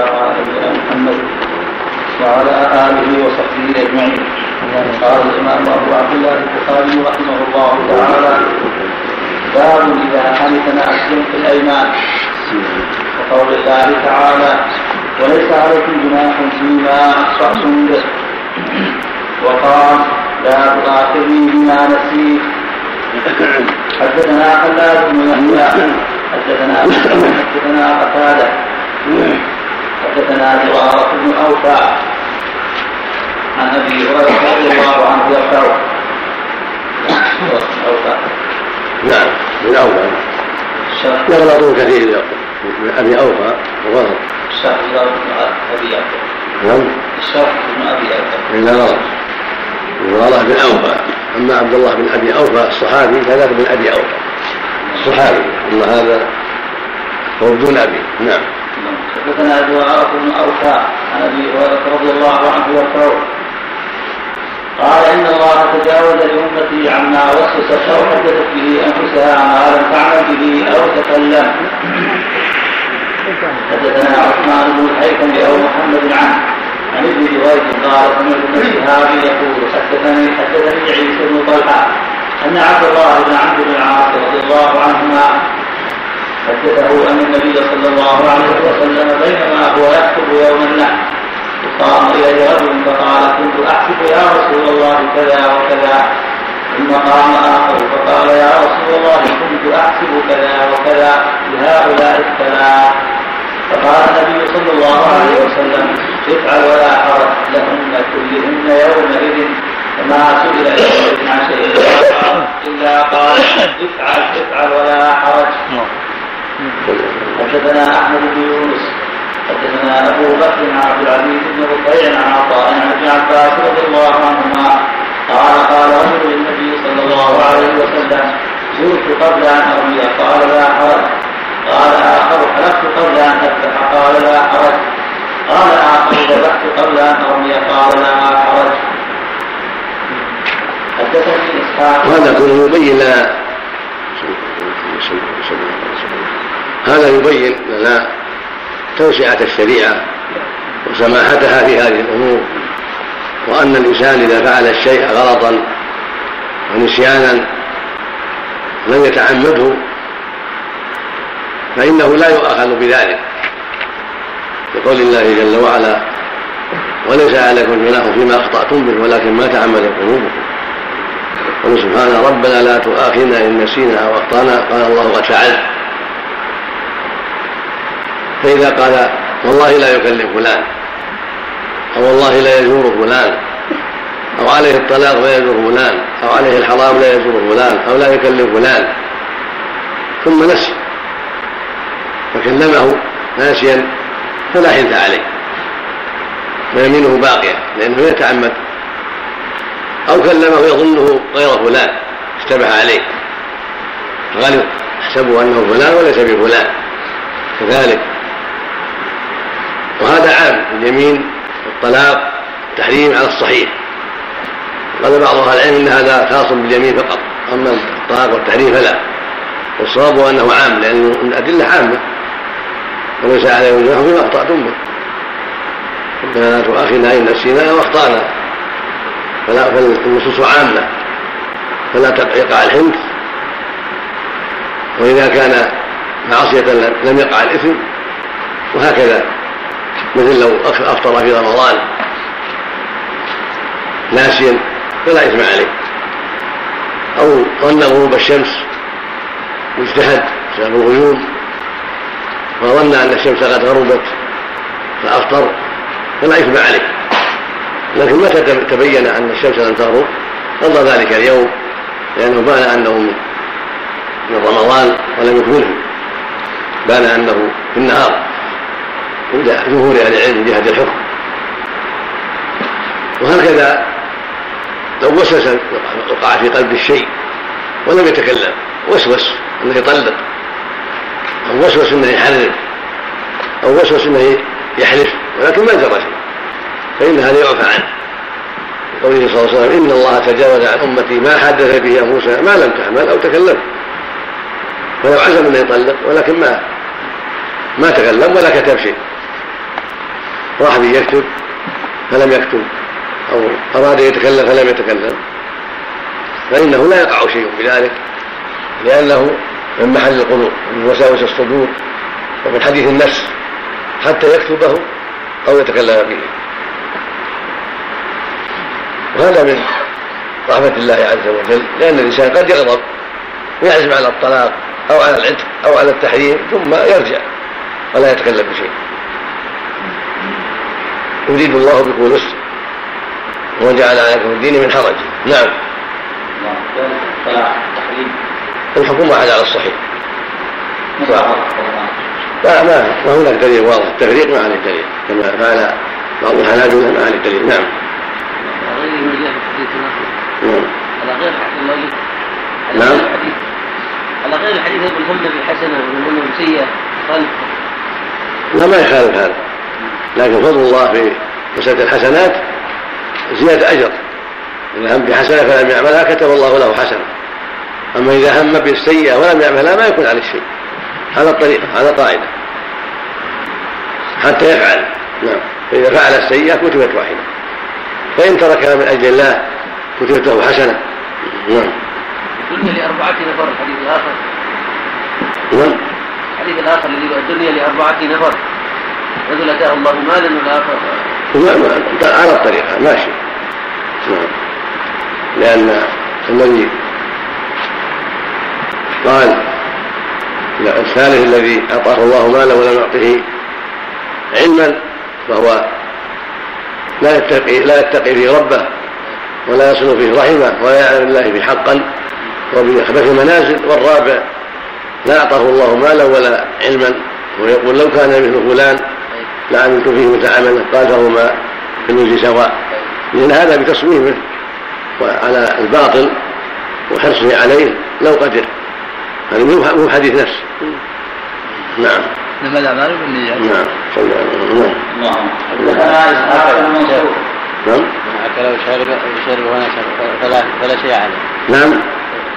على محمد وعلى آله وصحبه أجمعين. قال الإمام أبو عبد الله البخاري رحمه الله تعالى باب إذا حنث احسن في الأيمان. وقول الله تعالى وليس عليكم جناح فيما أخطأتم به. وقال لا تؤاخذني بما نسيت. حدثنا خلاد بن يحيى حدثنا حدثنا قتادة. حدثنا زرارة بن أوفى عن أبي هريرة رضي الله عنه يرفعه نعم من أوفى يغلطون كثير من أبي أوفى وغلط الشرح بن أبي أوفى نعم. الشرح بن أبي أوفى إلا غلط وغلط بن أوفى أما عبد الله بن أبي أوفى الصحابي فذاك بن أبي أوفى الصحابي. أما هذا هو بدون أبي. نعم. حدثنا زهير بن أوفى عن أبي هريرة رضي الله عنه يرفعه قال إن الله تجاوز لأمتي عما وسوست أو حدثت به أنفسها ما لم تعمل به أو تكلم. حدثنا عثمان بن الحيثم أو محمد عنه عن ابن جويد قال سمعت ابن شهاب يقول حدثني حدثني عيسى بن طلحة أن عبد الله بن عمرو بن العاص رضي الله عنهما حدثه أن النبي صلى الله عليه وسلم بينما هو يخطب يوم النحر. قام اليه رجل فقال كنت احسب يا رسول الله كذا وكذا. ثم قام آخر فقال يا رسول الله كنت احسب كذا وكذا لهؤلاء الثلاث. فقال النبي صلى الله عليه وسلم افعل ولا حرج لهن كلهن يومئذ فما سئل عن شيء إلا قال افعل افعل ولا حرج. حدثنا أحمد بن يونس حدثنا أبو بكر عن عبد العزيز بن رفيع عن عطاء عن ابن عباس رضي الله عنهما قال قال رجل للنبي صلى الله عليه وسلم زرت قبل أن أرمي قال لا حرج قال آخر حلفت قبل أن أفتح؟ قال لا حرج قال آخر ذبحت قبل أن أرمي؟ قال لا حرج حدثني إسحاق. وهذا كله يبين لنا هذا يبين لنا توسعة الشريعة وسماحتها في هذه الأمور وأن الإنسان إذا فعل الشيء غلطا ونسيانا لم يتعمده فإنه لا يؤاخذ بذلك. لقول الله جل وعلا وليس عليكم جناح فيما أخطأتم به ولكن ما تعمدت قلوبكم. قل ربنا لا تؤاخذنا إن نسينا أو أخطأنا قال الله قد فعلت. فإذا قال والله لا يكلم فلان أو والله لا يزور فلان أو عليه الطلاق لا يزور فلان أو عليه الحرام لا يزور فلان أو لا يكلم فلان. ثم نسي. فكلمه ناسيا فلا حنث عليه. ويمينه باقية لأنه يتعمد. أو كلمه يظنه غير فلان اشتبه عليه. غلط يحسبه أنه فلان وليس بفلان. كذلك. وهذا عام اليمين والطلاق التحريم على الصحيح. قال بعض أهل العلم إن هذا خاص باليمين فقط أما الطلاق والتحريم فلا. والصواب أنه عام لأن الأدلة عامة. وليس عليهم جناح فيما اخطاتم به ربنا لا تؤاخذنا إن نسينا أو أخطأنا. فلا فالنصوص عامة. فلا يقع الحنث وإذا كان معصية لم يقع الإثم وهكذا. مثل لو أفطر في رمضان ناسيا فلا إثم عليه. أو ظن غروب الشمس واجتهد بسبب الغيوم وظن أن الشمس قد غربت فأفطر فلا إثم عليه. لكن متى تبين أن الشمس لم تغرب؟ قضى ذلك اليوم لأنه بان أنه من رمضان ولم يكمله. بان أنه في النهار. عند جمهور أهل العلم من جهة الحكم. وهكذا لو وسوس وقع في قلب الشيء ولم يتكلم وسوس انه يطلق أو وسوس انه يحرم أو وسوس انه يحلف ولكن ما جرى شيء. فإن هذا يعفى عنه. قوله صلى الله عليه وسلم إن الله تجاوز عن أمتي ما حدث به انفسها ما لم تعمل أو تكلم. فلو عزم انه يطلق ولكن ما ما تكلم ولا كتب شيء. راح يكتب فلم يكتب. أو أراد يتكلم فلم يتكلم. فإنه لا يقع شيء في ذلك لأنه من محل القلوب من وساوس الصدور ومن حديث النفس حتى يكتبه أو يتكلم به. وهذا من رحمة الله عز وجل لأن الإنسان قد يغضب ويعزم على الطلاق أو على العتق أو على التحريم ثم يرجع ولا يتكلم بشيء. يريد الله بكم اليسر وجعل عليكم الدين من حرج. نعم. الحكم واحد على الصحيح. لا ما ما هناك دليل واضح. التفريق ما عليه دليل. كما فعل بعض الحنابلة ما عليه دليل. نعم. على غير نعم على غير الحديث يقول هم بحسنه وهم بسيئه خلف لا ما يخالف هذا. لكن فضل الله في مسألة الحسنات زيادة أجر. إذا هم بحسنة فلم يعملها كتب الله له حسنة. أما إذا هم بالسيئة ولم يعملها ما يكون عليه شيء. هذا الطريقة هذا قاعدة. حتى يفعل. نعم. فإذا فعل السيئة كتبت واحدة. فإن تركها من أجل الله كتبت له حسنة. نعم. الدنيا لأربعة نفر الحديث الآخر نعم. الحديث الآخر الذي يقول الدنيا لأربعة نفر. رجل أتاه الله مالا والآخر على الطريقة ماشي. نعم. لأن الذي قال الثالث الذي أعطاه الله مالا ولم يعطه علما فهو لا يتقي لا يتقي فيه ربه ولا يصل فيه رحمه ولا يعلم الله فيه حقا وبأخبث المنازل والرابع لا أعطاه الله مالا ولا علما ويقول لو كان مثل فلان لعملت فيه قال فهما في الوجه سواء. لأن هذا بتصميمه وعلى الباطل وحرصه عليه لو قدر. هذا مو حديث نفس. نعم. انما الاعمال بالنيات نعم. صلى الله عليه وسلم. نعم. نعم. اكل وشرب وشرب فلا فلا شيء عليه نعم.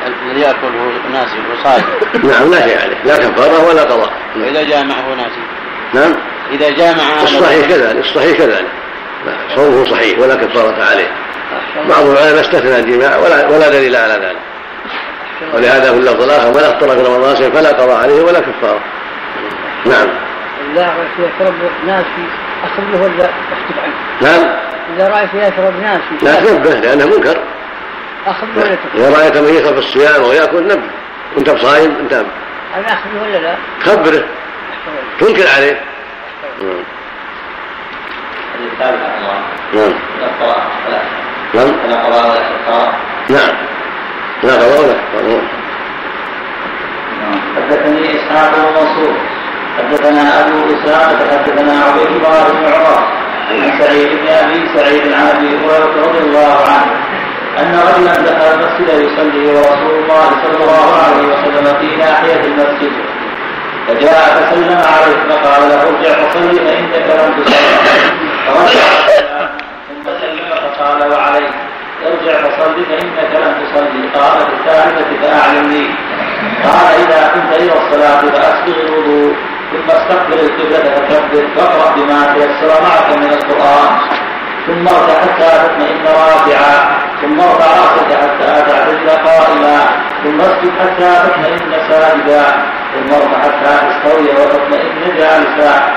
الذي ياكله ناسي وصائم نعم لا شيء عليه. لا كفارة ولا قضاء. واذا جامعه ناسي. نعم. إذا جامع الصحيح كذلك الصحيح كذلك. صومه صحيح ولا كفارة عليه. بعض العلماء استثنى الجماع ولا ولا دليل على ذلك. ولهذا في اللفظ الآخر من افطر في رمضان فلا قضاء عليه ولا كفارة. نعم. إذا رأيت يشرب ناسي أخبره ولا احكف عنه؟ نعم. إذا رأيت يشرب ناسي لا تنبه لأنه منكر. أخبره ولا تكفر؟ إذا رأيت من يشرب الصيام ويأكل نبه. وأنت بصايم أنت أنا أخبره ولا لا؟ خبره تنكر عليه. نعم. عن الله. نعم. لا. قضاء ولا نعم لا. قضاء ولا كفاره نعم. لا قضاء ولا كفارة. حدثني إسحاق بن منصور. حدثنا أبو اسامه حدثنا عبيد الله بن عمر. عن سعيد بن أبي سعيد عن ابي هريره رضي الله عنه. أن رجلا دخل المسجد يصلي ورسول الله صلى الله عليه وسلم في ناحية المسجد. فجاء فسلم عليه فقال له ارجع فصلي فإنك لم تصلي فرجع ثم سلم فقال وعليك ارجع فصلي فإنك لم تصلي. قال في الثالثه فأعلمني. قال إذا كنت إلى الصلاة فأسبغ الوضوء ثم استقبل القبلة فكبر واقرا بما تيسر معك من القرآن. ثم ارجع حتى تطمئن راكعا ثم ارفع راسك حتى تعتدل قائما. ثم اسجد حتى تطمئن ساجدا. ارفع حتى تستوي وتطمئن جالسا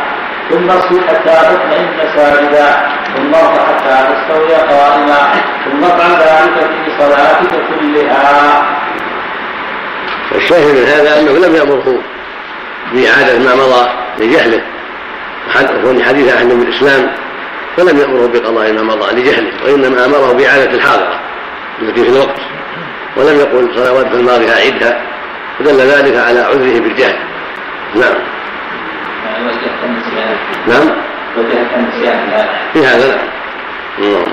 ثم اسجد حتى تطمئن ساجدا ثم ارفع حتى تستوي قائما. ثم افعل ذلك في صلاتك كلها. الشاهد من هذا أنه لم يأمره بإعادة ما مضى لجهله. وكون حديث عن من الإسلام فلم يأمره بقضاء ما مضى لجهله وإنما أمره بإعادة الحاضرة التي في الوقت. ولم يقل صلواتك الماضية أعدها فدل ذلك على عذره بالجهل. نعم. نعم. في هذا نعم.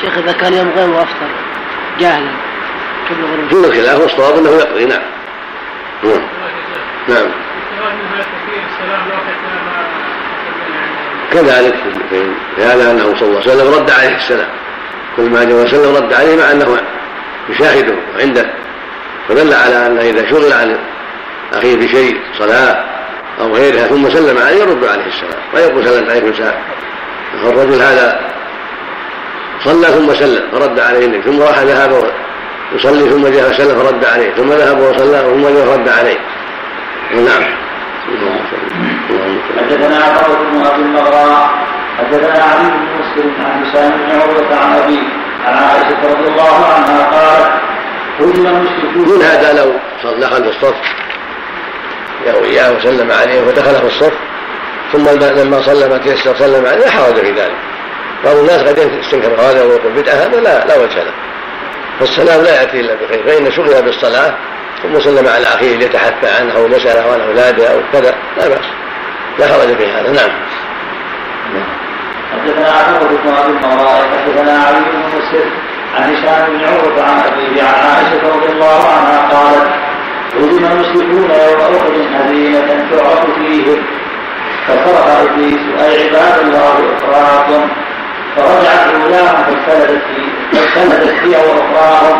شيخ إذا كان يوم غير وأفطر جاهلا قبل غروب دون الخلاف والصواب أنه يقضي نعم. نعم. نعم. كذلك في- في هذا أنه صلى الله عليه وسلم رد عليه السلام. كل ما جاء وسلم رد عليه مع أنه يشاهده عنده فدل على أن إذا شغل عن أخيه بشيء صلاة أو غيرها ثم سلم عليه يرد عليه السلام. ويقول سلمت عليكم سلام الرجل هذا صلى ثم سلم فرد عليه النبي ثم راح ذهب يصلي ثم جاء فسلم فرد عليه ثم ذهب وصلى ثم جاء فرد عليه. نعم. حدثنا عطاء بن ابي المغراء حدثنا علي بن مسلم عن هشام بن عروة عن ابي عن عائشة رضي الله عنها قالت من هذا لو صلى خلف الصف. جاء اياه وسلم عليه ودخل في الصف. ثم لما صلى ما تيسر سلم عليه لا حرج في ذلك. بعض الناس قد يستنكر هذا ويقول بدعة هذا لا لا وجه له. فالسلام لا يأتي إلا بخير. فإن شغل بالصلاة ثم سلم على أخيه ليتحفى عنه أو مساله عن اولاده أو كذا لا بأس. لا حرج في هذا. نعم. حدثنا عمرو بن ابي المرائي حدثنا علي بن مسلم. عن هشام بن عروة عن ابيه عن عائشة رضي الله عنها قالت هزم المشركون يوم أحد هزيمة تعرف فيهم. فصرخ إبليس أي عباد الله اخراكم فرجعت اولاهم فاختلفت في فاختلفت هي واخراهم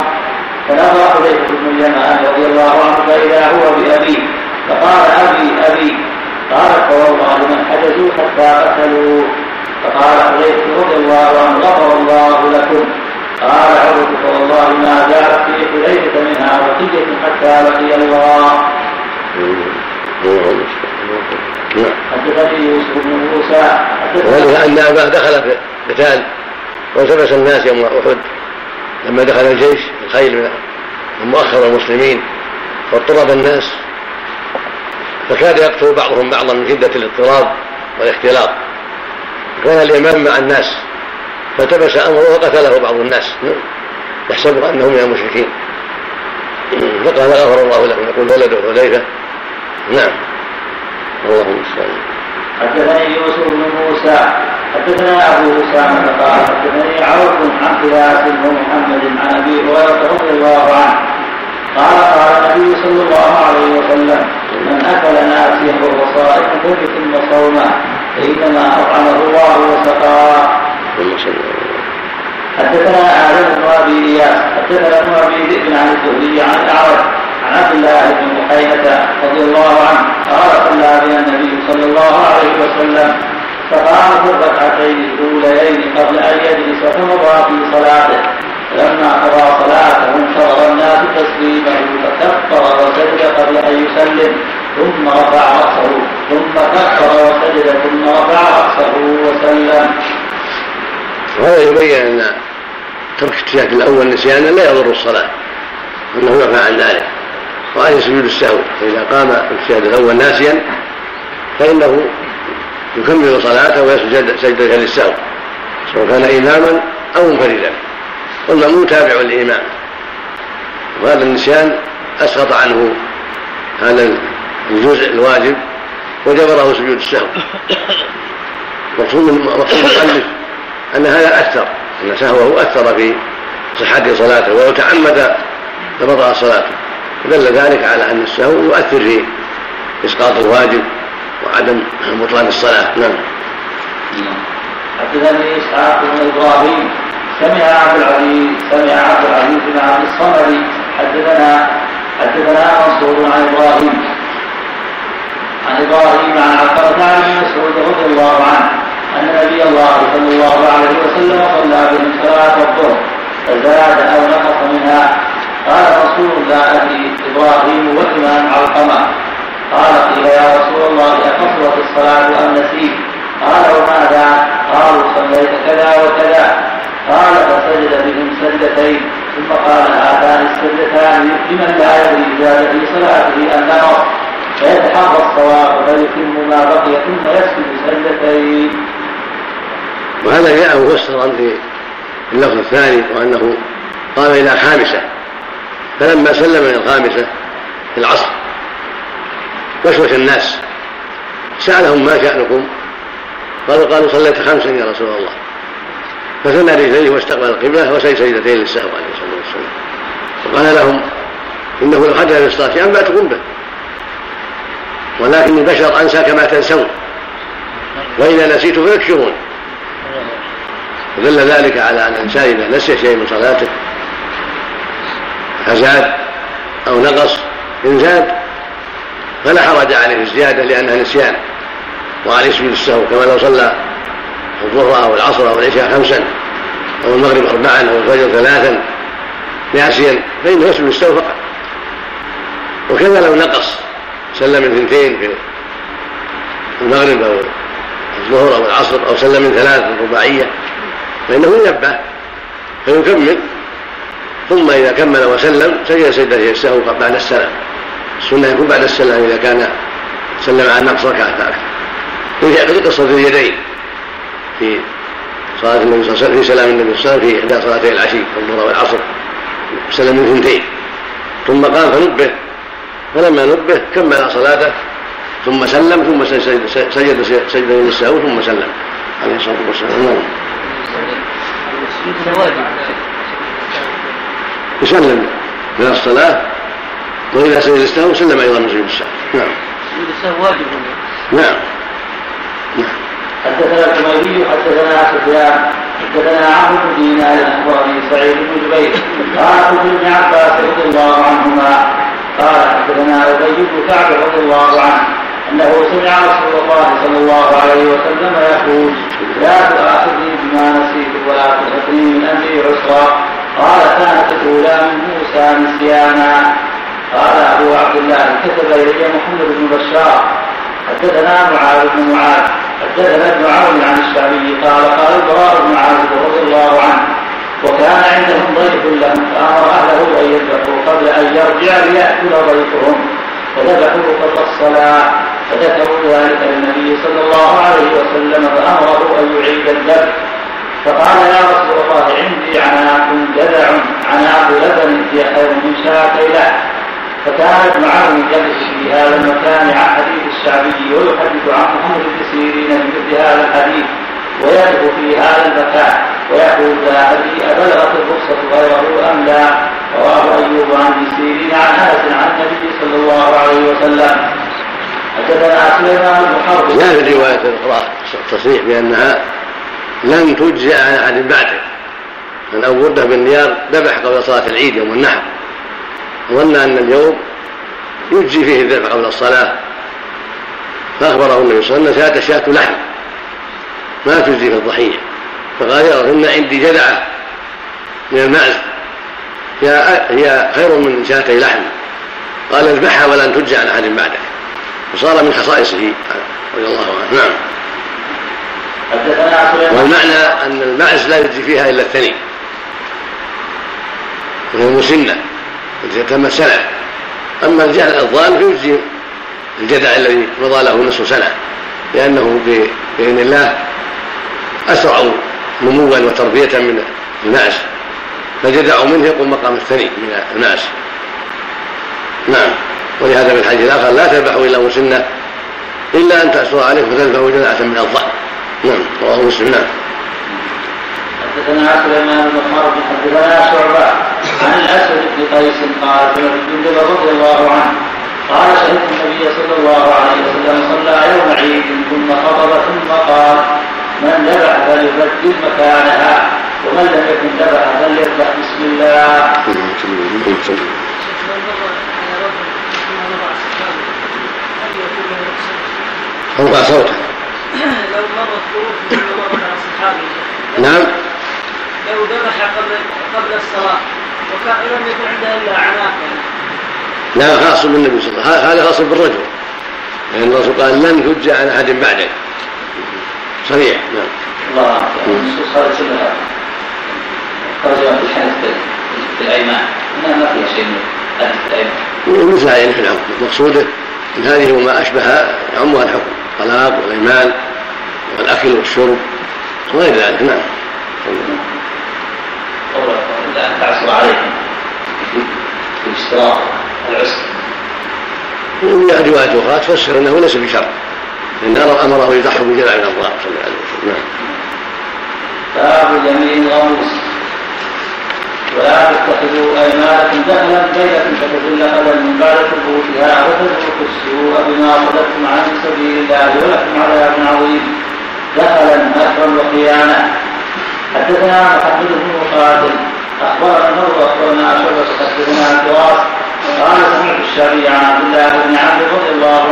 فنظر حذيفه بن اليمان رضي الله عنه فإذا هو بأبيه. فقال أبي أبي. قالت فوالله من حجزوا حتى قتلوه. فقال حذيفه رضي الله عنه غفر الله لكم. قال عروة فوالله ما زالت في حذيفة منها بقية حتى لقي الله حدثني يوسف بن موسى. وذلك أن أباه دخل في قتال والتبس الناس يوم أحد لما دخل الجيش الخيل من مؤخر المسلمين واضطرب الناس. فكاد يقتل بعضهم بعضا من شدة الاضطراب والاختلاط. كان الإمام مع الناس. فالتبس أمره وقتله بعض الناس. يحسب انه من المشركين. فقال غفر الله له يقول ولده حذيفة. نعم. اللهم المستعان حدثني يوسف بن موسى حدثنا أبو أسامة قال حدثني عوف عن قياس ومحمد عن أبي هريرة رضي الله عنه. قال قال النبي صلى الله عليه وسلم من أكل ناسيا وهو صائم فليتم صومه فإنما أطعمه الله وسقاه. حدثنا آدم بن أبي إياس حدثنا ابن أبي ذئب عن الزهري عن الأعرج عن عبد الله بن محينة رضي الله عنه قال صلى بنا النبي صلى الله عليه وسلم فقام في الركعتين الأوليين قبل أن يجلس فمضى في صلاته. فلما قضى صلاته انتظر الناس تسليمه فكبر وسجد قبل أن يسلم ثم رفع رأسه ثم كبر وسجد ثم رفع رأسه وسلم. وهذا يبين أن ترك التشهد الأول نسيانا لا يضر الصلاة إنه يرفع عن ذلك. وعليه سجود السهو فإذا قام التشهد الأول ناسيا فإنه يكمل صلاته ويسجد سجدة للسهو سواء كان إماما أو منفردا. والمأمون تابع للإمام وهذا النسيان أسقط عنه هذا الجزء الواجب وجبره سجود السهو. مقصود مقصود المؤلف أن هذا أثر أن سهوه أثر في صحة صلاته ولو تعمد لبطأ صلاته. دل ذلك على أن السهو يؤثر في إسقاط الواجب وعدم بطلان الصلاة. نعم. حدثني إسحاق بن إبراهيم. سمع عبد العزيز سمع عبد العزيز بن عبد الصمد حدثنا حدثنا منصور عن إبراهيم. عن إبراهيم عن عقبة عن ابن مسعود رضي الله عنه. أن نبي الله صلى الله عليه وسلم صلى بهم صلاه الظهر فزاد أو نقص منها. قال رسول الله ادري إبراهيم والامام علقمه قال قيل يا رسول الله أقصرت الصلاة أم نسيت؟ قال وماذا؟ قالوا صليت كذا وكذا. قال فسجد بهم سجدتين. ثم قال هاتان السجدتان لمن لا يدري زاد في صلاته أم نقص فيتحرى الصواب فيتم ما بقي ثم يسجد سجدتين. وهذا جاء مفسرا في اللفظ الثاني وأنه قام إلى خامسة. فلما سلم من الخامسة في العصر وسوس الناس سألهم ما شأنكم؟ قالوا قالوا صليت خمسا يا رسول الله. فثنى رجليه واستقبل القبلة وسجد سجدتين للسهو عليه الصلاة والسلام. وقال لهم إنه لو حدث في الصلاة شيئا ما تقوم به ولكن البشر أنسى كما تنسون. وإذا نسيت فيكشفون ودل ذلك على أن الإنسان إذا نسي شيء من صلاته فزاد أو نقص إن زاد فلا حرج عليه الزيادة لأنها نسيان. وعليه سجود السهو كما لو صلى الظهر أو العصر أو العشاء خمسا أو المغرب أربعا أو الفجر ثلاثا ناسيا فإنه يسجد السهو فقط. وكذا لو نقص سلم من اثنتين في المغرب أو الظهر أو العصر أو سلم من ثلاث رباعية فإنه ينبه فيكمل. ثم إذا كمل وسلم سجد سجدة السهو بعد السلام. السنة يكون بعد السلام إذا كان سلم عن نقص ركعة أكثر في قصة اليدين. في صلاة النبي صلى الله عليه وسلم في سلام النبي صلى الله عليه وسلم في إحدى صلاتي العشي الظهر والعصر. سلم من اثنتين. ثم قام فنبه. فلما نبه كمل صلاته. ثم سلم ثم سجد سجد سجد السهو ثم سلم عليه الصلاة والسلام. يسلم. من الصلاة وإذا سجد السهو سلم أيضا من سجود السهو. نعم. سجود السهو واجب. نعم. نعم. حدثنا الحميدي حدثنا سفيان حدثنا عمرو بن دينار اخبرني سعيد بن جبير قال قلت ابن عباس رضي الله عنهما قال حدثنا أبي بن كعب رضي الله عنه أنه سمع رسول الله صلى الله عليه وسلم يقول لا تؤاخذني بما نسيت ولا تؤاخذني من امري عسرا قال كانت الاولى من موسى نسيانا قال ابو عبد الله كتب الي محمد بن بشار حدثنا معاذ بن معاذ حدثنا ابن عون عن الشعبي قال قال البراء بن عازب رضي الله عنه وكان عندهم ضيف لهم فامر اهله أن يذبحوا قبل ان يرجع لياكل ضيفهم فذبحوا قبل الصلاه فذكروا ذلك للنبي صلى الله عليه وسلم فأمره أن يعيد الذبح فقال يا رسول الله عندي عناق جذع عناق لبن هي خير من شاة له فكان ابن عون يجلس في هذا المكان عن حديث الشعبي ويحدث عن محمد بن سيرين بمثل هذا الحديث ويقف في هذا المكان. ويقول لا أدري أبلغت الرخصه غيره أم لا؟ رواه أيوب عن ابن سيرين عن أنس عن النبي صلى الله عليه وسلم. حدثنا سليمان بن حرب. جاء في الرواية الأخرى التصريح بأنها لن تجزع عن احد بعده. من أو ورده بالنيار ذبح قبل صلاة العيد يوم النحر. ظن أن اليوم يجزي فيه الذبح قبل الصلاة. فأخبره النبي صلى الله عليه وسلم شاة شاة لحم ما تجزي في الضحية. فقال يا إن عندي جذعة من المعز هي خير من شاتي لحم. قال اذبحها ولن تجزى عن أحد بعدك وصار من خصائصه. رضي الله عنه. نعم. والمعنى أن المعز لا يجزي فيها إلا الثني. وهي مسنة التي تم أما الجهل الضال فيجزي الجدع الذي مضى له نصف سنة لأنه بإذن الله أسرع نموا وتربية من الناس فالجدع منه يقوم مقام الثني من الناس نعم. ولهذا في الحديث الآخر لا تذبحوا إلا مسنة إلا أن تأسر عليه فتذبحوا جدعة من الضأن نعم رواه مسلم نعم حدثنا سليمان بن حرب حدثنا شعبة عن الأسود بن قيس قال سمعت جندب رضي الله عنه قال شهدت النبي صلى الله عليه وسلم صلى يوم عيد ثم خطب ثم قال من ذبح فليبدل مكانها ومن لم يكن ذبح فليذبح بسم الله. أرفع صوته. لو مرت ظروف مثل ما مرت على الصحابي. نعم. لو ذبح قبل قبل الصلاة وكان لم يكن عنده إلا عناق لا خاص بالنبي صلى الله عليه وسلم. هذا خاص بالرجل. لأن الرسول قال لن تجزى عن أحد بعدك صريح نعم. الله النصوص هذه كلها ترجمة الحدث بالأيمان هنا ما فيها شيء من الحدث بالأيمان مثل هذه في الحكم مقصوده إن هذه وما اشبهها يعمها الحكم. الطلاق والإيمان والأكل والشرب وغير ذلك. نعم. لا تعسر عليكم في الاشتراك العسر ومن روايات أخرى تفسر إنه ليس بشرط. لأن أمره يضحي من الله صلى الله عليه وسلم. نعم. باب جميل الغموس ولا تتخذوا أيمانكم دخلا بينكم فتزل قدم من بعد ثبوتها وتذوقوا السوء بما صددتم عن سبيل الله ولكم عذاب عظيم. دخلا أثرا وخيانة. حدثنا محمد بن مقاتل. أخبرنا النور أخبرنا أشرف حدثنا الفراس قال سمعت الشافعي عن عبد الله بن عبد رضي الله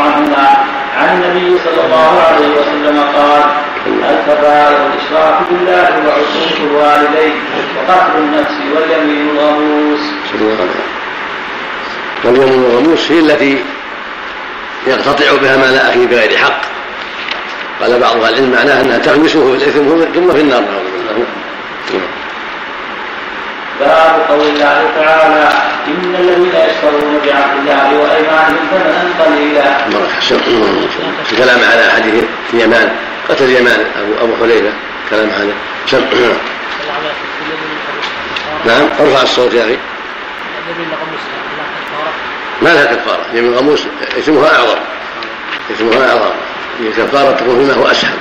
النبي صلى الله عليه وسلم قال الكبائر الاشراك بالله وعقوق الوالدين وقتل النفس واليمين الغموس. واليمين الغموس هي التي يقتطع بها مال أخيه بغير حق. قال بعض العلم معناه أنها تغمسه في الاثم ثم في النار. نعوذ بالله باب قول الله تعالى ان الذين يشترون بعهد الله وايمانهم ثمنا قليلا. في كلام على احد اليمان. قتل اليمان. ابو أبو حليفة. كلام هذا سم نعم. ارفع الصوت يا أخي. ما لها كفارة. يمين غموس اسمها أعظم. اسمها أعظم. هي كفارة تكون فيما هو أسهل.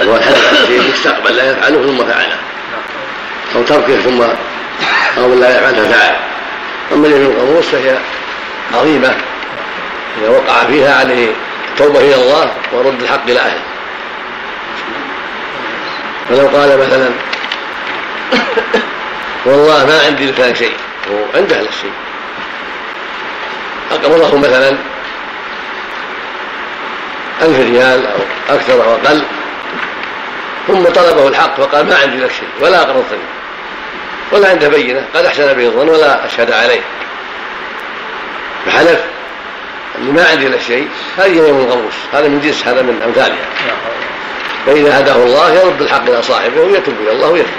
وهو الحلف في المستقبل. لا يفعله ثم فعله. أو تركه ثم أو لا يفعل ففعل أما اليمين الغموس فهي عظيمة. إذا وقع فيها عليه التوبة إلى الله ورد الحق إلى أهله. فلو قال مثلا والله ما عندي لك شيء. هو عنده الشيء. أقبضه مثلا ألف ريال أو أكثر أو أقل ثم طلبه الحق فقال ما عندي لك شيء ولا أقرضتني ولا عنده بينة قد أحسن به الظن ولا أشهد عليه. فحلف أني ما عندي لك شيء هذه يوم الغموس هذا من جنس هذا من أمثالها فإذا هداه الله يرد الحق إلى صاحبه ويتوب إلى الله ويكفي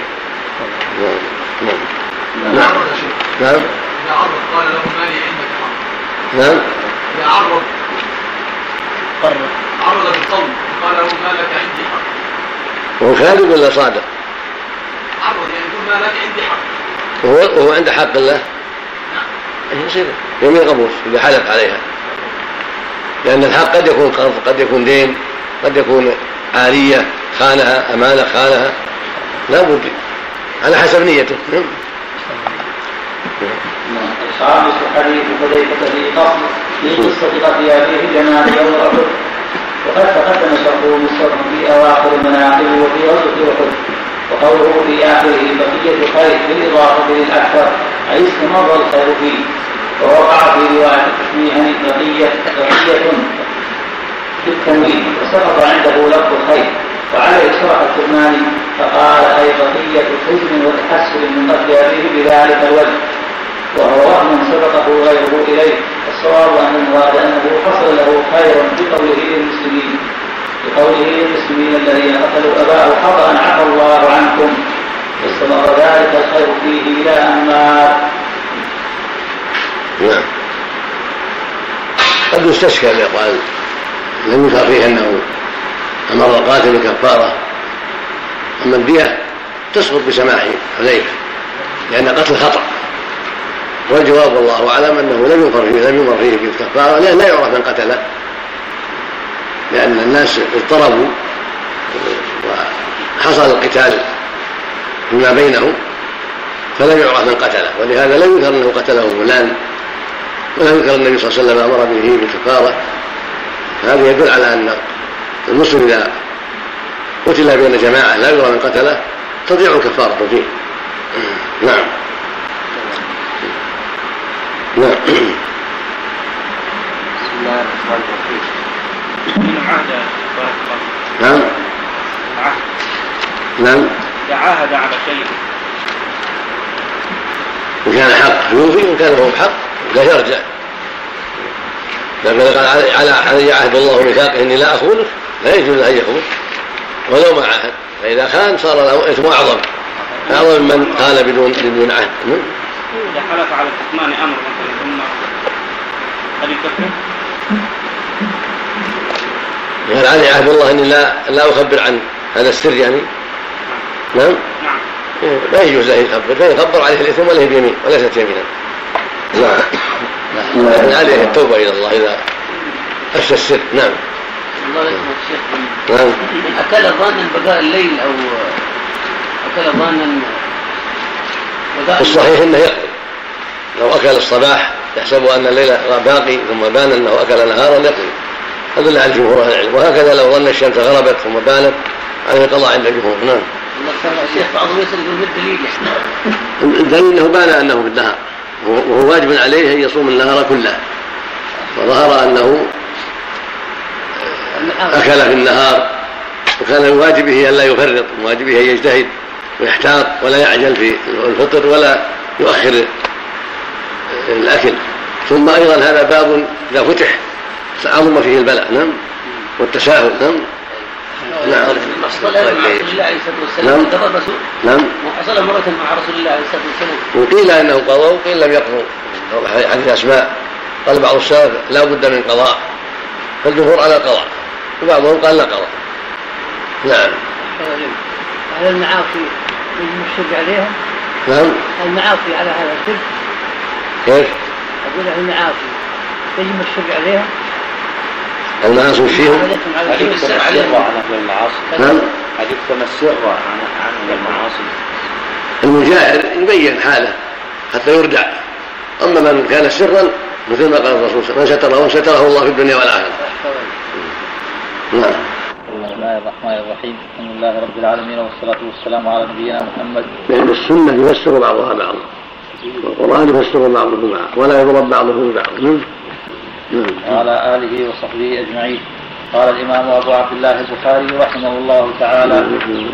نعم. نعم. نعم. عرض قال له مالي عندك حق نعم. إذا عرض عرض بالقول قال له ما لك عندي حق وهو كاذب ولا صادق؟ عرض يعني ما لك عندي حق. وهو, وهو عند حق الله؟ يصير؟ يمين غموس إذا حلف عليها. لأن الحق قد يكون قرض قد يكون دين قد يكون عارية خانها أمانة خانها. لا بد على حسب نيته. نعم. الخامس حديث حذيفة في قصر في قصة قتل أبيه جمال يوم أحد. وقد تقدم شرحه مستر في أواخر المناقب وفي غزوة أحد وقوله في آخره بقية خير بالإضافة للأكثر أي استمر الخير فيه. ووقع في رواية تسميها بقية بقية بالتنوين وسقط عنده لفظ الخير. وعليه شرح الكرماني فقال أي بقية حزن وتحسر من قتل أبيه بذلك الوجه. وهو وهم سبقه غيره إليه. الصواب أن المراد أنه حصل له خير بقوله للمسلمين. بقوله للمسلمين الذين قتلوا أباه خطأ عفى الله عنكم. واستمر ذلك الخير فيه إلى أن مات. نعم. قد يستشكل يقال لم يذكر فيه أنه أمر القاتل بكفارة. أما الدية تسقط بسماح حذيفه لأن قتل خطأ. والجواب والله أعلم أنه لم يمر فيه لم يمر فيه بالكفارة لأن لا يعرف من قتله. لأن الناس اضطربوا وحصل القتال فيما بينهم فلم يعرف من قتله ولهذا لم يذكر انه قتله فلان ولم يذكر النبي صلى الله عليه وسلم أمر به بالكفاره هذا يدل على أن المسلم إذا قتل بين جماعة لا يرى من قتله تضيع الكفارة فيه. نعم. نعم. بسم الله الرحمن الرحيم من عهد بارك الله نعم. عهد نعم. إذا عاهد على شيء. إن كان حق يوفي وإن كان هو بحق لا يرجع. لكن قال على علي عهد الله ميثاقه إني لا اخونك لا يجوز أن يخون ولو ما عهد فإذا خان صار له إثم أعظم. أعظم من قال بدون بدون عهد. إذا حلف على كتمان أمر مثلا ثم هل يكفر؟ قال علي عهد الله إني لا لا أخبر عن هذا السر يعني. نعم؟ نعم. لا يجوز له يخبر. فان خبر عليه الإثم وله بيمين وليست يمينا نعم. لكن عليه التوبة إلى الله إذا افشى السر. نعم. الله الشيخ نعم. من أكل ظانا بقاء الليل أو أكل ظانا بقاء في الصحيح إنه يقضي لو أكل الصباح يحسب أن الليل باقي ثم بان أنه أكل نهارا يقضي هذا اللي على جمهور أهل العلم. وهكذا لو ظن الشمس غربت ثم بانت عليه القضاء عند الجمهور. نعم. الشيخ بعضهم يسأل يقول ما الدليل إنه بان أنه في النهار وهو واجب عليه أن يصوم النهار كله. وظهر أنه أكل في النهار. وكان من واجبه أن لا يفرط من واجبه أن يجتهد ويحتاط ولا يعجل في الفطر ولا يؤخر الأكل. ثم أيضا هذا باب إذا فتح عظم فيه البلاء نعم. والتساهل نعم. نعم. نعم. نعم. وحصل مرة مع رسول الله عليه الصلاه والسلام وقيل إنه قضوا وقيل لم يقضوا حديث اسماء قال بعض السلف لا بد من قضاء. فالجمهور على القضاء وبعضهم قال لا قضاء. نعم. هل المعاصي يجب الشرك عليها؟ نعم. المعاصي على هذا الشرك؟ كيف؟ أقول المعاصي يجب الشرك عليها؟ المعاصي فيهم؟ حديث السر عن المعاصي نعم حديث السر عن المعاصي المجاهر يبين حاله حتى يردع اما من كان سرا مثل ما قال الرسول من ستره ستره الله في الدنيا والاخره نعم بسم الله الرحمن الرحيم الحمد لله رب العالمين والصلاة والسلام على نبينا محمد لأن السنة يفسر بعضها بعضا والقرآن يفسر بعضه بعضا ولا يضرب بعضه ببعض نعم نعم وعلى آله وصحبه أجمعين. قال الإمام أبو عبد الله البخاري رحمه الله تعالى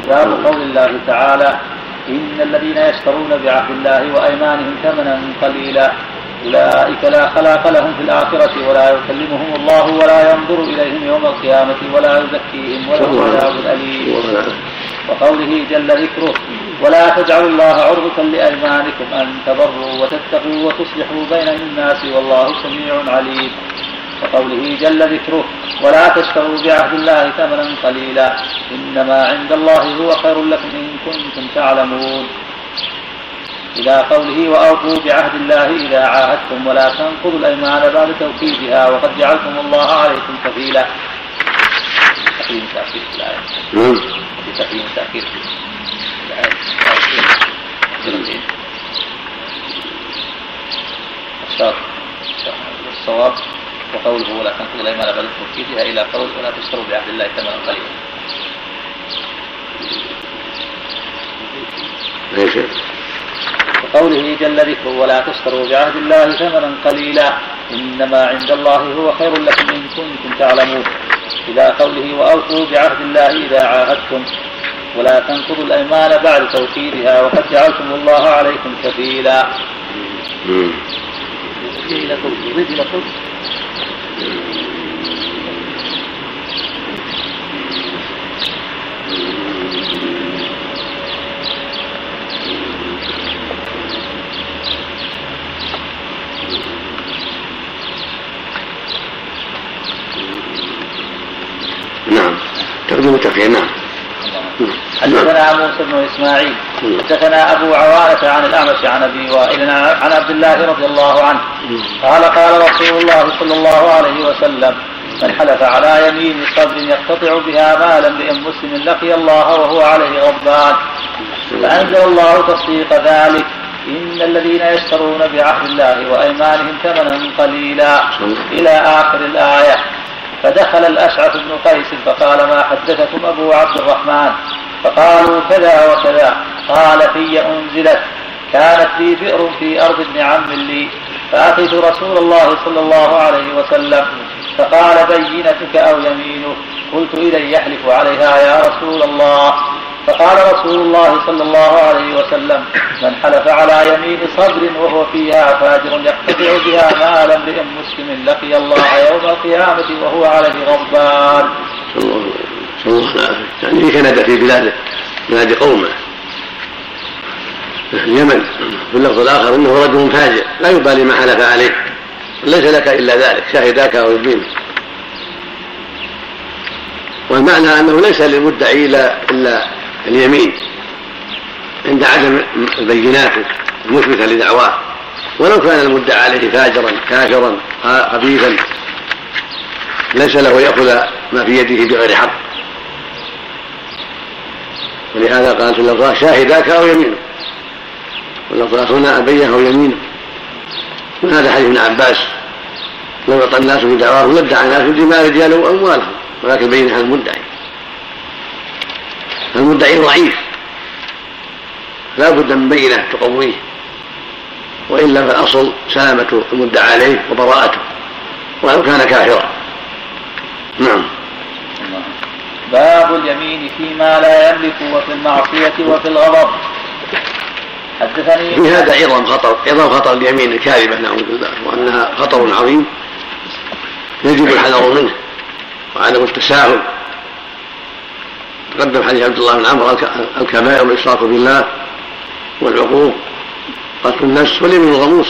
باب قول الله تعالى إن الذين يشترون بعهد الله وأيمانهم ثمنا قليلا أولئك لا خلاق لهم في الآخرة ولا يكلمهم الله ولا ينظر إليهم يوم القيامة ولا يزكيهم ولهم عذاب أليم وقوله جل ذكره ولا تجعلوا الله عرضة لأيمانكم أن تبروا وتتقوا وتصلحوا بين الناس والله سميع عليم. وقوله جل ذكره ولا تشتروا بعهد الله ثمنا قليلا إنما عند الله هو خير لكم إن كنتم تعلمون. إلى قوله وأوفوا بعهد الله إذا عاهدتم ولا تنقضوا الأيمان بعد توكيدها وقد جعلتم الله عليكم كفيلا. تقييم تأخير في الآية في تقييم تأخير. في الآية الشرط الصواب وقوله ولا تنقضوا الأيمان بعد توكيدها إلى قول ولا تشتروا بعهد الله ثمنا قليلا ليش؟ وقوله جل ذكره ولا تشتروا بعهد الله ثمنا قليلا. إنما عند الله هو خير لكم إن كنتم تعلمون. إلى قوله وأوفوا بعهد الله إذا عاهدتم. ولا تنقضوا الأيمان بعد توكيدها وقد جعلتم الله عليكم كفيلا قول ضد نعم. تقديم التقييم نعم. نعم. حدثنا موسى بن إسماعيل. حدثنا أبو عوانه عن الأعمش عن أبي وائل عن عبد الله رضي الله عنه. قال قال رسول الله صلى الله عليه وسلم من حلف على يمين صبر يقتطع بها مال امرئ مسلم لقي الله وهو عليه غضبان. فأنزل الله تصديق ذلك. إن الذين يشترون بعهد الله وأيمانهم ثمنا قليلا. إلى آخر الآية. فدخل الأشعث بن قيس فقال ما حدثكم أبو عبد الرحمن؟ فقالوا كذا وكذا. قال في أنزلت. كانت لي بئر في أرض ابن عم لي. فأتيت رسول الله صلى الله عليه وسلم. فقال بينتك أو يمينك؟ قلت إذا يحلف عليها يا رسول الله. فقال رسول الله صلى الله عليه وسلم من حلف على يمين صبر وهو فيها فاجر يقتطع بها مال امرئ مسلم لقي الله يوم القيامة وهو عليه غضبان. صلى الله يعني كندا في بلاده بلاد قومه؟ اليمن في اللفظ الآخر إنه رجل فاجر لا يبالي ما حلف عليه ليس لك إلا ذلك شاهداك أو يمينك والمعنى أنه ليس للمدعي إلا اليمين عند عدم البينات المثبتة لدعواه. ولو كان المدعى عليه فاجرا كافرا خبيثا ليس له يأخذ ما في يده بغير حق. ولهذا قال في اللفظ شاهداك أو يمينك. واللفظ هنا ابيه أو يمينه وهذا حديث ابن عباس؟ لو يعطى الناس بدعواهم لادعى الناس بدماء رجالهم وأموالهم. ولكن بينها المدعي. المدعي ضعيف لا بد من بينة تقويه. والا فالاصل سلامة المدعى عليه وبراءته. ولو كان كافرا. نعم. باب اليمين فيما لا يملك وفي المعصية وفي الغضب. حدثني في هذا عظم خطر عظم خطر اليمين الكاذبة نعوذ بالله وأنها خطر عظيم. يجب الحذر منه وعدم التساهل. تقدم حديث عبد الله بن عمرو الكبائر الإشراك بالله والعقوق قتل النفس واليمين الغموس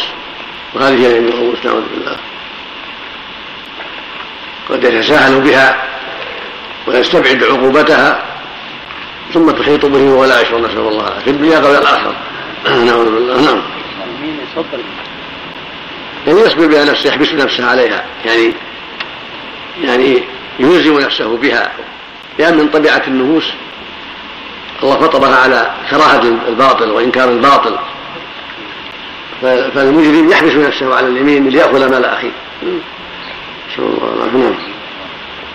وهذه هي اليمين الغموس نعوذ بالله. قد يتساهل بها ويستبعد عقوبتها ثم تحيط به ولا يشعر نسأل الله في الدنيا قبل الآخرة. نعوذ بالله. نعم. يعني يصبر بها نفسه يحبس نفسه عليها. يعني يعني يلزم نفسه بها. لأن من طبيعة النفوس الله فطرها على كراهة الباطل وإنكار الباطل. فالمجرم يحبس نفسه على اليمين ليأخذ مال أخيه. نسأل الله العافية. نعم.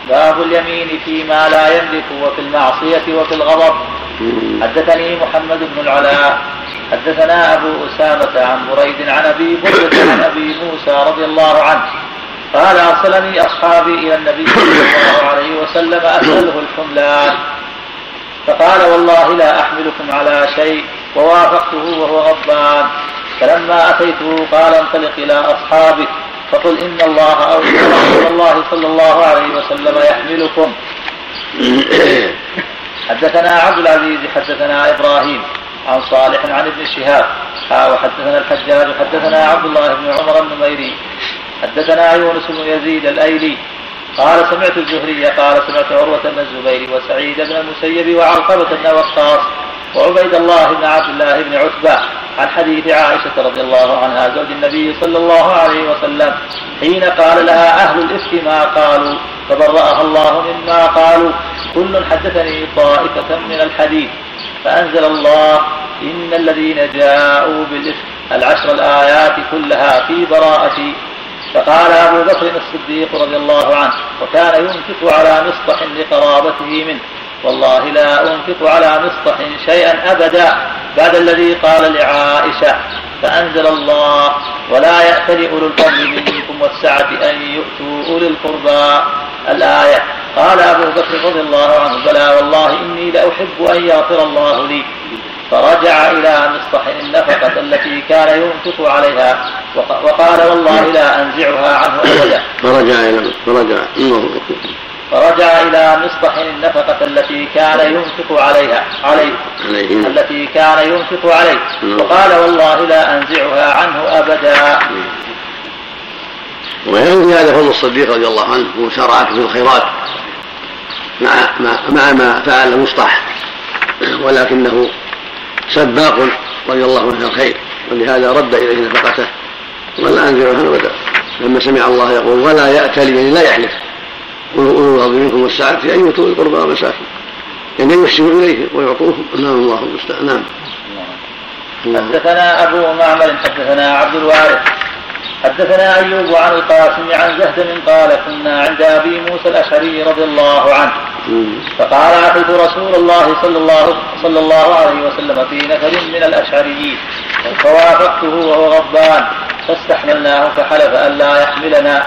باب اليمين فيما لا يملك وفي المعصية وفي الغضب. حدثني محمد بن العلاء. حدثنا أبو أسامة عن بريد عن أبي بردة عن أبي موسى رضي الله عنه. قال أرسلني أصحابي إلى النبي صلى الله عليه وسلم أسأله الحملان فقال والله لا أحملكم على شيء ووافقته وهو غضبان. فلما أتيته قال انطلق إلى أصحابك فقل إن الله أو رسول الله صلى الله عليه وسلم يحملكم. حدثنا عبد العزيز حدثنا إبراهيم عن صالح عن ابن شهاب وحدثنا الحجاج حدثنا عبد الله بن عمر النميري حدثنا يونس بن يزيد الأيلي قال سمعت الزهري قال سمعت عروة بن الزبير وسعيد بن المسيب وعلقمة بن وقاص وعبيد الله بن عبد الله بن عتبة عن حديث عائشة رضي الله عنها زوج النبي صلى الله عليه وسلم حين قال لها أهل الإفك ما قالوا؟ فبرأها الله مما قالوا. كل حدثني طائفة من الحديث فأنزل الله إن الذين جاءوا بالإفك العشر الآيات كلها في براءة فقال أبو بكر الصديق رضي الله عنه وكان ينفق على مصطح لقرابته منه. والله لا أنفق على مصطح شيئا أبدا بعد الذي قال لعائشة فأنزل الله ولا يأتل أولو الفضل منكم والسعة أن يؤتوا أولي القربى. الآية قال أبو بكر رضي الله عنه بلى والله إني لأحب أن يغفر الله لي. فرجع إلى مصطح النفقة التي كان ينفق عليها وقال والله لا أنزعها عنه أبدا. فرجع إلى فرجع فرجع إلى مصطح النفقة التي كان ينفق عليها عليه. التي كان ينفق عليه. وقال والله لا أنزعها عنه أبدا. ويروي هذا فضل الصديق رضي الله عنه ومسارعته في الخيرات. مع مع, مع ما فعل مصطح ولكنه سباق رضي الله عنه الخير ولهذا رد إليه نفقته. ولا انزل عنه ابدا لما سمع الله يقول ولا يأتل يعني لا يحلف. اولو الأرض منكم والسعه أن يؤتوا القربى والمساكين يعني يحسنوا إليه ويعطوهم نعم الله المستعان. نعم. حدثنا أبو معمر حدثنا عبد الوارث. حدثنا أيوب عن القاسم عن زهد قال كنا عند أبي موسى الأشعري رضي الله عنه. فقال أتيت رسول الله صلى الله صلى الله عليه وسلم في نفر من الأشعريين. فوافقته وهو غضبان. فاستحملناه فحلف أن لا يحملنا.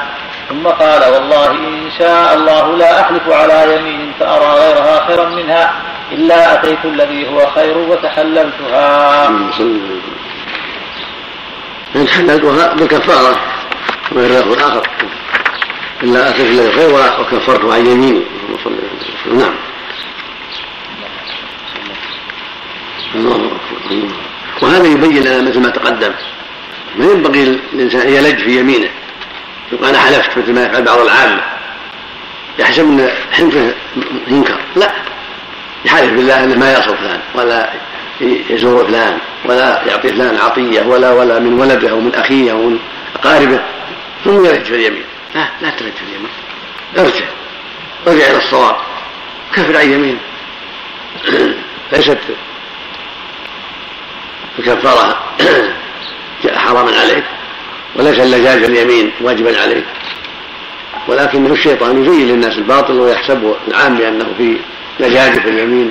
ثم قال والله إن شاء الله لا أحلف على يمين فأرى غيرها خيرا منها. إلا أتيت الذي هو خير وتحللتها. إن حللتها بالكفارة وغير الآخر إلا أتيت الذي خير وكفرت عن يميني نعم. الله وهذا يبين لنا مثل ما تقدم. ما ينبغي الإنسان أن يلج في يمينه. يقول أنا حلفت مثل ما يفعل بعض العامة يحسب أن حنفه ينكر لا. يحلف بالله أنه ما يصل فلان ولا يزور فلان ولا يعطي فلان عطية ولا ولا من ولده أو من أخيه أو من أقاربه. ثم يلج في اليمين. لا لا تلج في اليمين. ارجع. ارجع إلى الصواب. كفر عن يمين ليست الكفاره حراما عليك. وليس اللجاج اليمين واجبا عليك. ولكنه الشيطان يزين للناس الباطل ويحسب العام بانه في لجاج في اليمين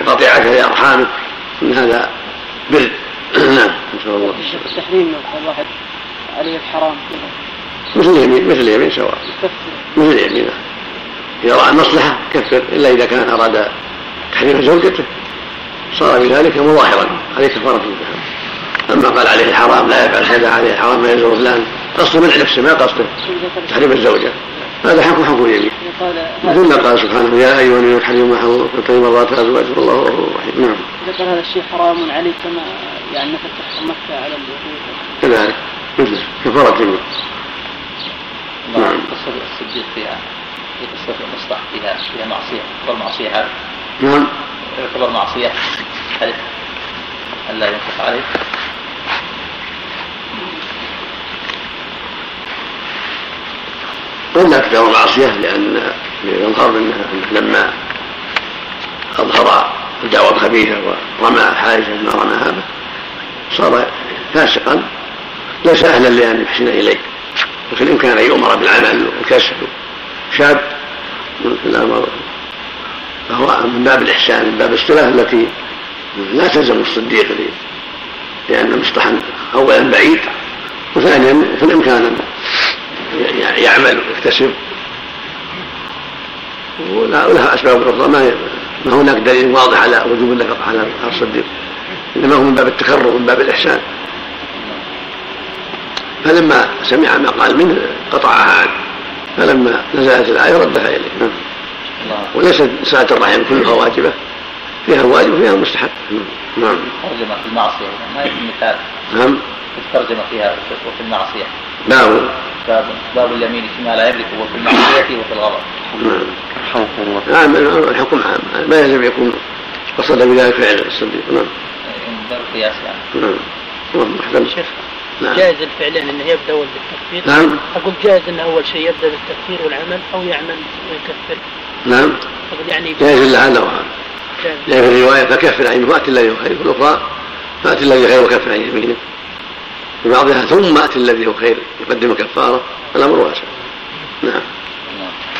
وقطيعه لأرحامك. ان هذا بر. نعم نسال الله. التحريم الواحد عليه الحرام. مثل اليمين مثل اليمين سواء مثل اليمين. إذا رأى المصلحة كفر. إلا إذا كان أراد تحريم زوجته. صار بذلك مظاهرا. عليه كفارة الذهب أما قال عليه الحرام لا يفعل كذا عليه الحرام لا يزور فلان. قصده منع نفسه ما قصده؟ تحريم الزوجة. هذا حكم حكم اليمين. مثل ما قال سبحانه يا أيها النبي تحرم ما حرم طيب مرات أزواجه والله غفور رحيم نعم. ذكر هذا الشيء حرام عليه كما يعني مثل مكة على اليهود كذلك. مثل كفارة اليمين. نعم. قصة الصديق فيها في قصة المصلح فيها فيها معصية تعتبر معصية هذا نعم. يعتبر معصية. هل ألا ينفق عليه قد لا تعتبر معصية لأن يظهر أنه لما أظهر الدعوة الخبيثة ورمى حائزة ما رماها به صار فاسقا ليس أهلا لأن يحسن إليه لكن إن كان يؤمر بالعمل والكسب شاب الأمر. فهو من باب الإحسان من باب الصلة التي لا تلزم الصديق لأن مصلحا أولا بعيد وثانيا في الإمكان يعمل ويكتسب. ولها أسباب أخرى. ما ما هناك دليل واضح على وجوب النفقة على الصديق. إنما هو من باب التكرر من باب الإحسان. فلما سمع ما قال منه قطعها عنه فلما نزلت الآية ردها إليه. نعم. وليست صلاة الرحم كلها واجبة. فيها الواجب وفيها المستحب. نعم. ترجمة في المعصية. ما يكون مثال نعم. الترجمة فيها وفي المعصية. باب باب باب اليمين فيما لا يملك وفي المعصية وفي الغضب. نعم. نعم. الحكم عام. ما يلزم يكون قصد بذلك فعل الصديق. نعم. باب القياس يعني. نعم. نعم. شيخ نعم. جائز الفعل انه يبدأ اول بالتكفير؟ نعم. أقول جائز انه أول شيء يبدأ بالتكفير والعمل أو يعمل ويكفر نعم. أقول يعني جائز هذا. وهذا جاء في الرواية فكفر عن فات الذي هو خير في الأخرى فات الذي خير وكفر عن يمينه. في بعضها ثم ات الذي هو خير يقدم كفارة الأمر واسع. نعم.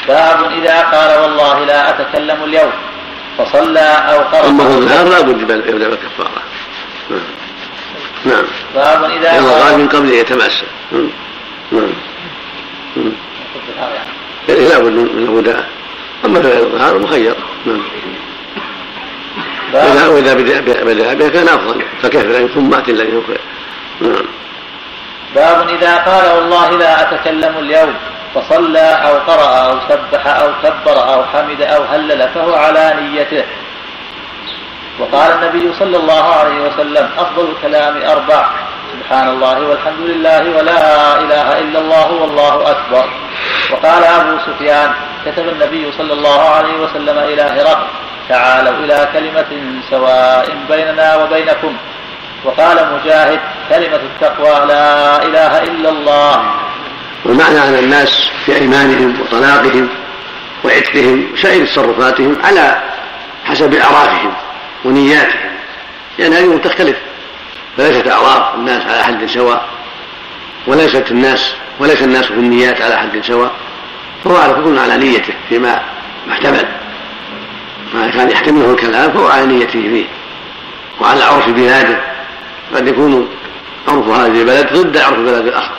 باب إذا قال والله لا أتكلم اليوم فصلى أو قرأ. أما هو النهار لا بد يبدا بالكفاره نعم. نعم. باب إذا قال من قبل يتماسك نعم. نعم. لا بد من الهدى. أما الظهار مخير. نعم. وإذا بدا بها كان أفضل فكيف لا ثم اتي الذي هو خير. نعم. باب إذا قال والله لا أتكلم اليوم فصلى أو قرأ أو سبح أو كبر أو حمد أو هلل فهو على نيته. وقال النبي صلى الله عليه وسلم أفضل الكلام أربع سبحان الله والحمد لله ولا إله إلا الله والله أكبر. وقال أبو سفيان كتب النبي صلى الله عليه وسلم إلى هرقل تعالوا إلى كلمة سواء بيننا وبينكم. وقال مجاهد كلمة التقوى لا إله إلا الله. والمعنى ان الناس في أيمانهم وطلاقهم وعتقهم وسائر تصرفاتهم على حسب أعرافهم ونياتهم. لأن هذه تختلف. فليست أعراف الناس على حد سواء وليست الناس وليس الناس في النيات على حد سواء. فهو على كل على نيته فيما محتمل. ما كان يحتمله الكلام فهو على نيته فيه. وعلى عرف بلاده. قد يكون عرف هذه البلد ضد عرف البلد الأخر.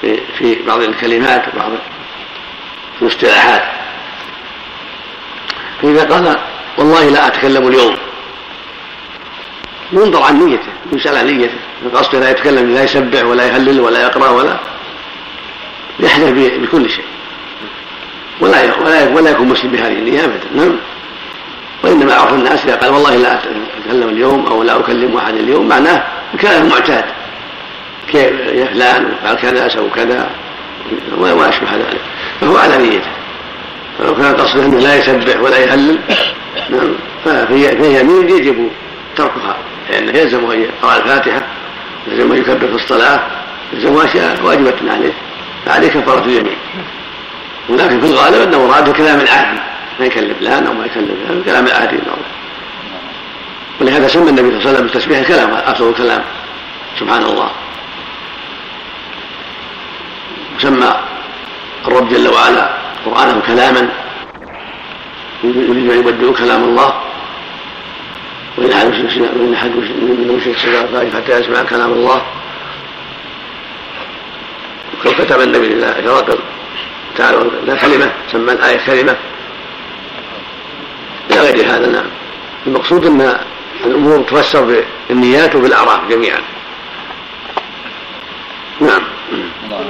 في في بعض الكلمات وبعض الاصطلاحات فإذا قال والله لا أتكلم اليوم. ينظر عن نيته يسأل عن نيته. قصده لا يتكلم لا يسبح ولا يهلل ولا يقرأ ولا يحلف بكل شيء. ولا ولا ولا يكون مسلم بهذه النية أبدا. نعم. وإنما عرف الناس إذا قال والله لا أتكلم اليوم أو لا أكلم أحد اليوم معناه كان معتاد. كيف يا فلان فعل كذا سوى كذا وما أشبه ذلك فهو على نيته. فلو كان قصده أنه لا يسبح ولا يهلل نعم فهي يمين يجب تركها لأنه يلزم أن يقرأ الفاتحة يلزم أن يكبر في الصلاة يلزم أشياء واجبة عليه. فعليه كفارة اليمين. ولكن في الغالب أنه مراد الكلام العادي ما فلان أو ما يكلم فلان الكلام العادي المعروف ولهذا سمى النبي صلى الله عليه وسلم بالتسبيح الكلام أفضل الكلام. سبحان الله وسمى الرب جل وعلا قرآنه كلاما. يريد أن يبدل كلام الله. وإن أحد وإن أحد من سمع حتى يسمع كلام الله. وكتب النبي إلى هرقل تعالى لا كلمة سمى الآية كلمة. إلى غير هذا نعم. المقصود أن الأمور تفسر بالنيات وبالأعراف جميعا. نعم. نعم.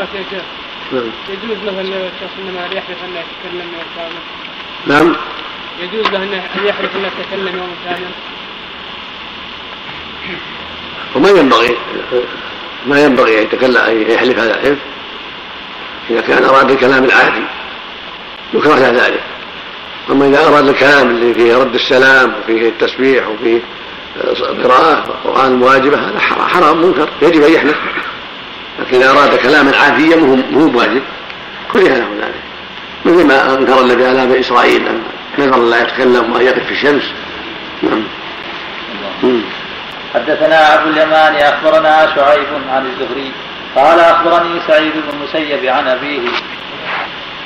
يجوز له الشخص إنما يحلف انه يتكلم يوم كامل. نعم. يجوز له أن يحلف انه يتكلم يوم كامل. وما ينبغي ما ينبغي أن يتكلم أن يحلف هذا الحلف إذا كان أراد الكلام العادي يكره ذلك. أما إذا أراد الكلام اللي فيه رد السلام وفيه التسبيح وفيه قراءة القرآن المواجبة هذا حرام منكر يجب أن يحلف لكن إذا أراد كلاما عاديا مو مو واجب كره له ذلك. مثل ما أنكر النبي على بني إسرائيل أن نذر لا يتكلم وأن يقف في الشمس. نعم. حدثنا ابو اليمان أخبرنا شعيب عن الزهري قال أخبرني سعيد بن المسيب عن أبيه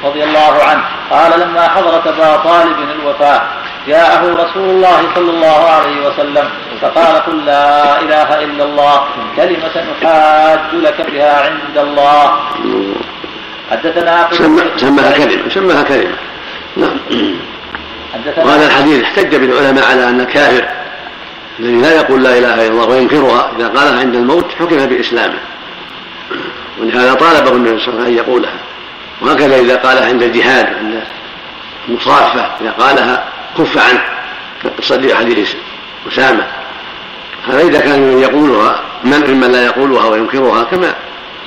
رضي الله عنه. قال لما حضرت أبا طالب الوفاة جاءه رسول الله صلى الله عليه وسلم فقال قل لا إله إلا الله كلمة أحاج لك بها عند الله. حدثنا سماها كلمة سماها كلمة. نعم. وهذا الحديث احتج بالعلماء على أن الكافر الذي لا يقول لا إله إلا الله وينكرها إذا قالها عند الموت حكم بإسلامه. ولهذا طالبه النبي صلى الله عليه وسلم أن يقولها. وهكذا إذا قالها عند الجهاد عند المصافه إذا قالها كف عنه كقصه حديث أسامة. هذا إذا كان من يقولها من ممن لا يقولها وينكرها كما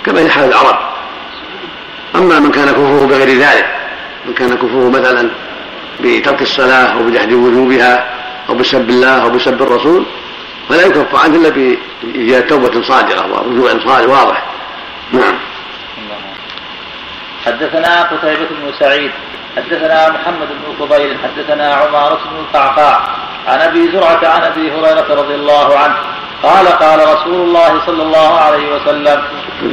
كما يحال العرب. أما من كان كفره بغير ذلك من كان كفره مثلا بترك الصلاة أو بجحد وجوبها أو بسب الله أو بسب الرسول فلا يكف عنه إلا بإيجاد توبة صادقه ورجوع صادق واضح. نعم. حدثنا قتيبة بن سعيد حدثنا محمد بن فضيل حدثنا عمارة بن القعقاع عن أبي زرعة عن أبي هريرة رضي الله عنه قال قال رسول الله صلى الله عليه وسلم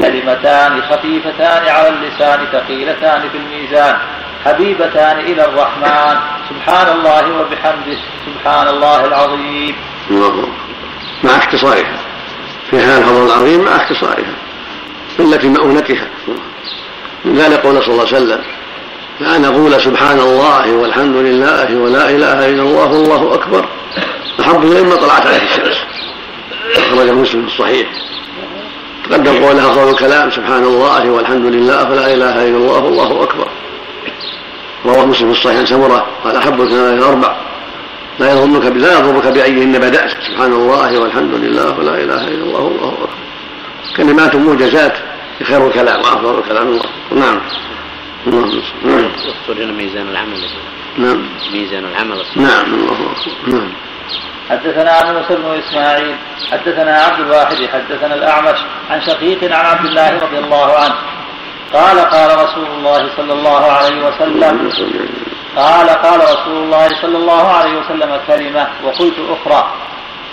كلمتان خفيفتان على اللسان ثقيلتان في الميزان حبيبتان إلى الرحمن. سبحان الله وبحمده سبحان الله العظيم. الله. مع اختصارها. في هذا الفضل العظيم مع اختصارها. قلة مؤونتها من ذلك قول صلى الله عليه وسلم. فأن أقول سبحان الله والحمد لله ولا إله إلا الله والله أكبر. أحب إلي ما طلعت عليه الشمس. أخرج مسلم في الصحيح. تقدم قولها قول الكلام سبحان الله والحمد لله ولا إله إلا الله والله أكبر. رواه مسلم في الصحيح عن سمرة قال أحب الكلام الأربع. لا يظنك لا يضرك بأيهن بدأت. سبحان الله والحمد لله ولا إله إلا الله والله أكبر. كلمات موجزات. خير الكلام وأفضل الكلام. الله نعم. نعم. يقصد هنا ميزان العمل. نعم. ميزان العمل. نعم. الله. نعم. حدثنا موسى بن إسماعيل حدثنا عبد الواحد حدثنا الأعمش عن شقيق عن عبد الله رضي الله عنه. قال قال رسول الله صلى الله عليه وسلم قال قال رسول الله صلى الله عليه وسلم كلمة وقلت أخرى.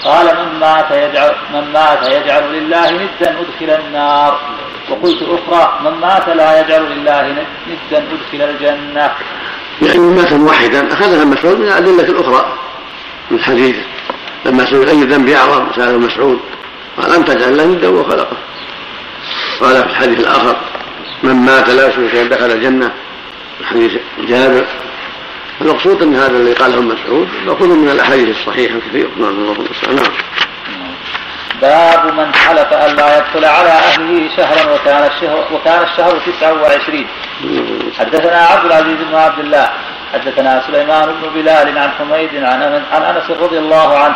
قال من مات يجعل من مات يجعل لله ندا أدخل النار. وقلت أخرى من مات لا يجعل لله ندا أدخل الجنة. يعني من مات واحدا أخذها مسعود من الأدلة الأخرى من الحديث لما سئل أي ذنب اعظم سأله مسعود. قال لم تجعل له ندا وخلقه. قال في الحديث الآخر من مات لا يشرك دخل الجنة. حديث جابر المقصود ان هذا اللي قاله مسعود مأخوذ من الأحاديث الصحيحة الكثيره نعم الله المستعان نعم. باب من حلف أن لا يدخل على أهله شهرا وكان الشهر وكان الشهر تسعة وعشرين. حدثنا عبد العزيز بن عبد الله. حدثنا سليمان بن بلال عن حميد عن عن أنس رضي الله عنه.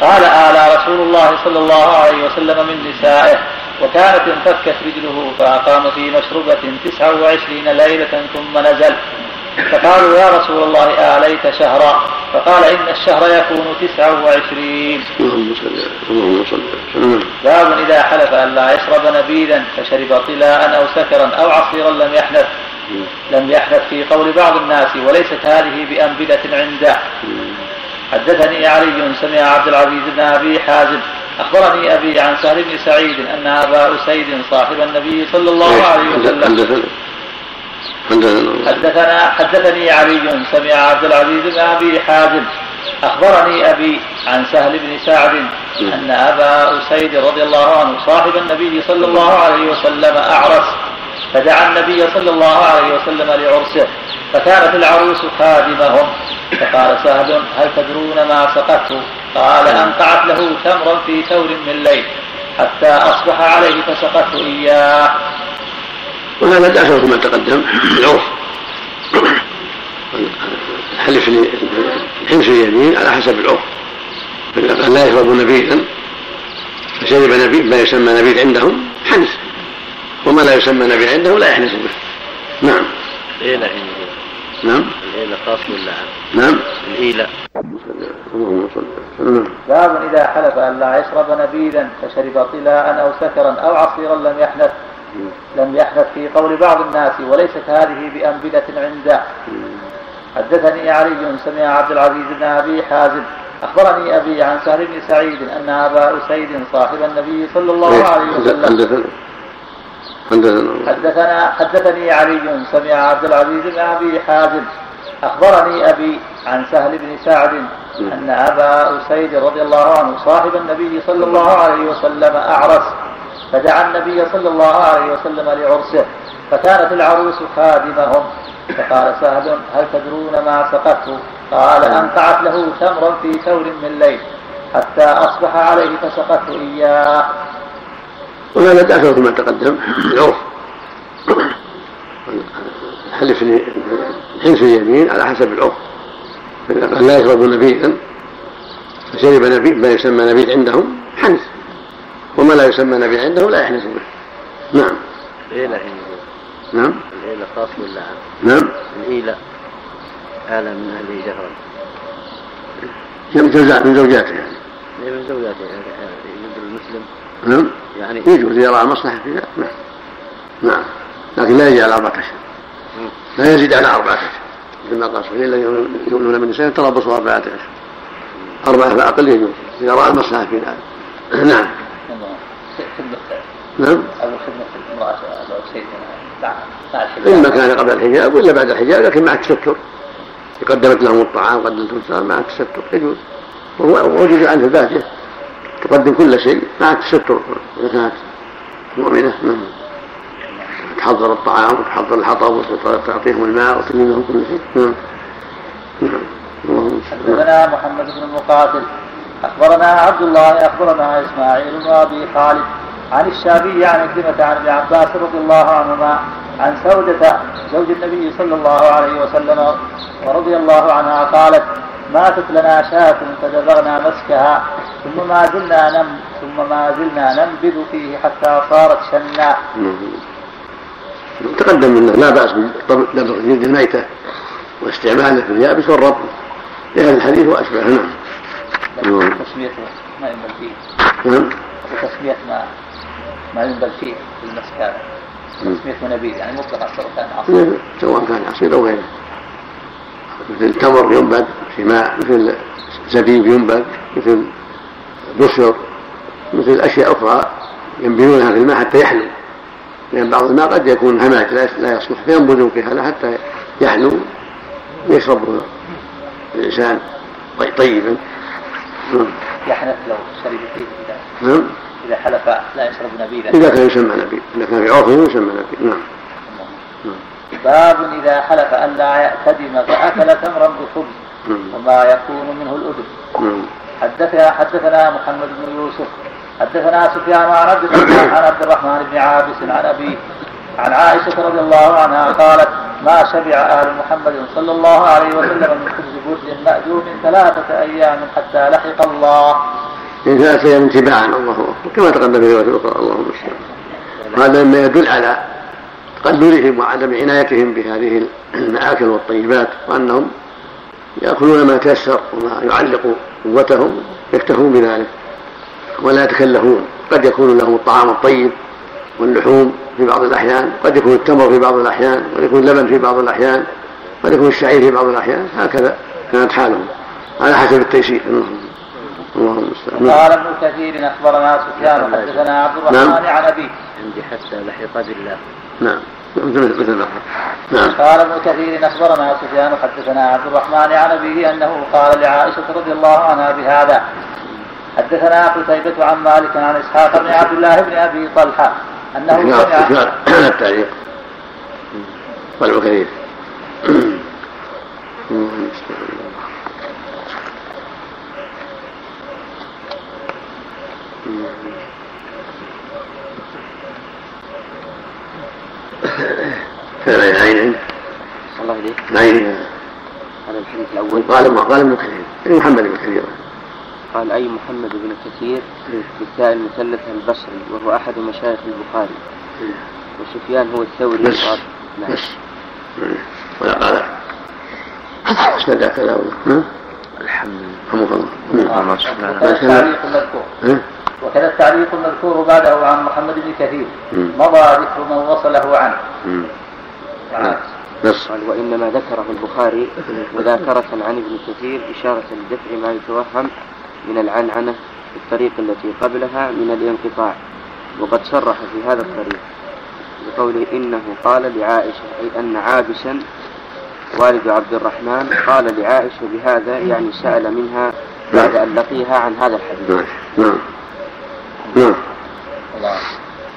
قال آلى رسول الله صلى الله عليه وسلم من نسائه وكانت انفكت رجله فأقام في مشربة تسعة وعشرين ليلة ثم نزل. فقالوا يا رسول الله آليت شهرا؟ فقال إن الشهر يكون تسعة وعشرين. باب إذا حلف أن لا يشرب نبيذا فشرب طلاء أو سكرا أو عصيرا لم يحنث لم يحنث في قول بعض الناس وليست هذه بأنبلة عنده. حدثني علي سمع عبد العزيز بن أبي حازم. أخبرني أبي عن سهل بن سعيد أن أبا أسيد صاحب النبي صلى الله عليه وسلم حدثنا حدثني علي سمع عبد العزيز بن أبي حازم. أخبرني أبي عن سهل بن سعد أن أبا أسيد رضي الله عنه صاحب النبي صلى الله عليه وسلم أعرس. فدعا النبي صلى الله عليه وسلم لعرسه فكانت العروس خادمهم. فقال سهل هل تدرون ما سقته قال أنقعت له تمرا في ثور من ليل حتى أصبح عليه فسقته إياه. وهذا داخل كما تقدم. العرف. حلف حنس اليمين على حسب العرف. لا يشرب نبيذا. فشرب نبيذ ما يسمى نبيذ عندهم حنس. وما لا يسمى نبيذ عندهم لا يحنس به. نعم. الإيلة نعم. الإيلة خاص ولا؟ نعم. الإيلة. اللهم صل وسلم. باب إذا حلف أن لا يشرب نبيذا فشرب طلاء أو سكرا أو عصيرا لم يحنث. لم يحنث في قول بعض الناس وليست هذه بأنبلة عنده حدثني علي سمع عبد العزيز بن أبي حازم. أخبرني أبي عن سهل بن سعيد أن أبا أسيد صاحب النبي صلى الله عليه وسلم حدثنا حدثني علي سمع عبد العزيز بن أبي حازم. أخبرني أبي عن سهل بن سعد أن أبا أسيد رضي الله عنه صاحب النبي صلى الله عليه وسلم أعرس. فدعا النبي صلى الله عليه وسلم لعرسه فكانت العروس خادمهم. فقال سهل هل تدرون ما سقته؟ قال انقعت له تمرا في ثور من ليل حتى أصبح عليه فسقته إياه. وهذا داخل كما تقدم. العرف حلف حنس اليمين؟ على حسب العرف لا يشرب نبيذا. فشرب نبيذ ما يسمى نبيذ عندهم حنس وما لا يسمى نبيذ عندهم لا يحنس به. نعم. الإيلة نعم. الإيلة خاص ولا عام؟ نعم. الإيلة آلة من أهله جهرا زوجات من زوجاته يعني إيه من زوجاته يعني يجوز المسلم. نعم. يعني يجوز يرى مصلحة في ذلك نعم. نعم. لكن لا يجي على أربعة أشهر. لا يزيد على أربعة أشهر. مثل ما قال سبحانه الذين يؤمنون من النساء تربصوا أربعة أشهر. أربعة فأقل يجوز إذا رأى المصلحة في ذلك نعم. خدمة نعم. أو خدمة امرأة أبا أسيد مع الحجاب إما كان قبل الحجاب ولا بعد الحجاب لكن مع التستر قدمت لهم الطعام قدمت لهم مع التستر يجوز. وهو وجد عنه الباهجة تقدم كل شيء مع التستر إذا كانت مؤمنة نعم. تحضر الطعام وتحضر الحطب وتعطيهم الماء وتلم لهم كل شيء. نعم. نعم. اللهم محمد بن المقاتل أخبرنا عبد الله أخبرنا إسماعيل بن أبي خالد عن الشافعي عن عكرمة عن ابن عباس رضي الله عنهما عن سودة زوج النبي صلى الله عليه وسلم ورضي الله عنها قالت ماتت لنا شاة فدبغنا مسكها ثم ما زلنا نم ثم ما زلنا ننبذ فيه حتى صارت شنا. تقدم انه لا بأس بدبغ جلد الميته واستعماله في اليابس والرب. لهذا الحديث وأشبهه. نعم. نعم. تسمية ما ينبل فيه. نعم. وتسمية ما ما ينبل فيه في المسك هذا تسمية نبيذ يعني مطلقا سواء كان عصير. سواء كان عصير أو غيره. مثل تمر ينبذ في ماء مثل زبيب ينبذ مثل بشر مثل أشياء أخرى ينبذونها في الماء حتى يحلو. لأن بعض الماء قد يكون همات لا يصلح. فينبذون في هذا حتى يحلو ويشربه الإنسان طي- طيبا. نعم. يحنث لو شرب فيه إذا نعم. إذا حلف لا يشرب نبيذا. إذا كان يسمى نبي إذا كان في عرفه يسمى نبي. نعم. باب إذا حلف أن لا يعتدم فأكل تمرا بخبز نعم. وما يكون منه الأذن نعم. حدثنا حدثنا محمد بن يوسف حدثنا سفيان عن عبد الرحمن بن عابس عن أبيه عن عائشة رضي الله عنها قالت ما شبع آل محمد صلى الله عليه وسلم من خبز برد مأجور ثلاثة أيام حتى لحق الله. إن ثلاثة أيام تباعا الله أكبر. كما تقدم في رواية أخرى اللهم المستعان. وهذا مما يدل على تقدرهم وعدم عنايتهم بهذه المآكل والطيبات وأنهم يأكلون ما تيسر وما يعلق قوتهم يكتفون بذلك ولا يتكلفون. قد يكون لهم الطعام الطيب واللحوم في بعض الأحيان قد يكون التمر في بعض الأحيان قد يكون اللبن في بعض الأحيان قد يكون الشعير في بعض الأحيان هكذا كانت حالهم على حسب التيسير. اللهم المستعان قال ابن كثير أخبرنا سفيان حدثنا عبد الرحمن نعم. عن أبيه. عندي حتى لحق بالله نعم. مثل مثل ما نعم. قال ابن كثير أخبرنا سفيان حدثنا عبد الرحمن عن أبيه أنه قال لعائشة رضي الله عنها بهذا حدثنا قتيبة عن مالك عن إسحاق بن عبد الله بن أبي طلحة أنه سمع التعليق. طلع كثير كان صلى الله يهديك يعين هذا الحديث الأول. قال قال ابن كثير محمد بن كثير. قال أي محمد بن كثير بالتاء المثلث البصري وهو أحد مشايخ البخاري. وسفيان هو الثوري بس نعم. بس. ولا قال اسند كذا الحمد لله. سبحانه وكذا التعليق المذكور. بعده عن محمد بن كثير. مضى ذكر من وصله عنه. بس. قال وإنما ذكره البخاري مذاكرة عن ابن كثير إشارة لدفع ما يتوهم من العنعنة في الطريق التي قبلها من الانقطاع وقد صرح في هذا الطريق بقوله إنه قال لعائشة أي أن عابسا والد عبد الرحمن قال لعائشة بهذا يعني سأل منها بعد أن لقيها عن هذا الحديث نعم نعم نعم.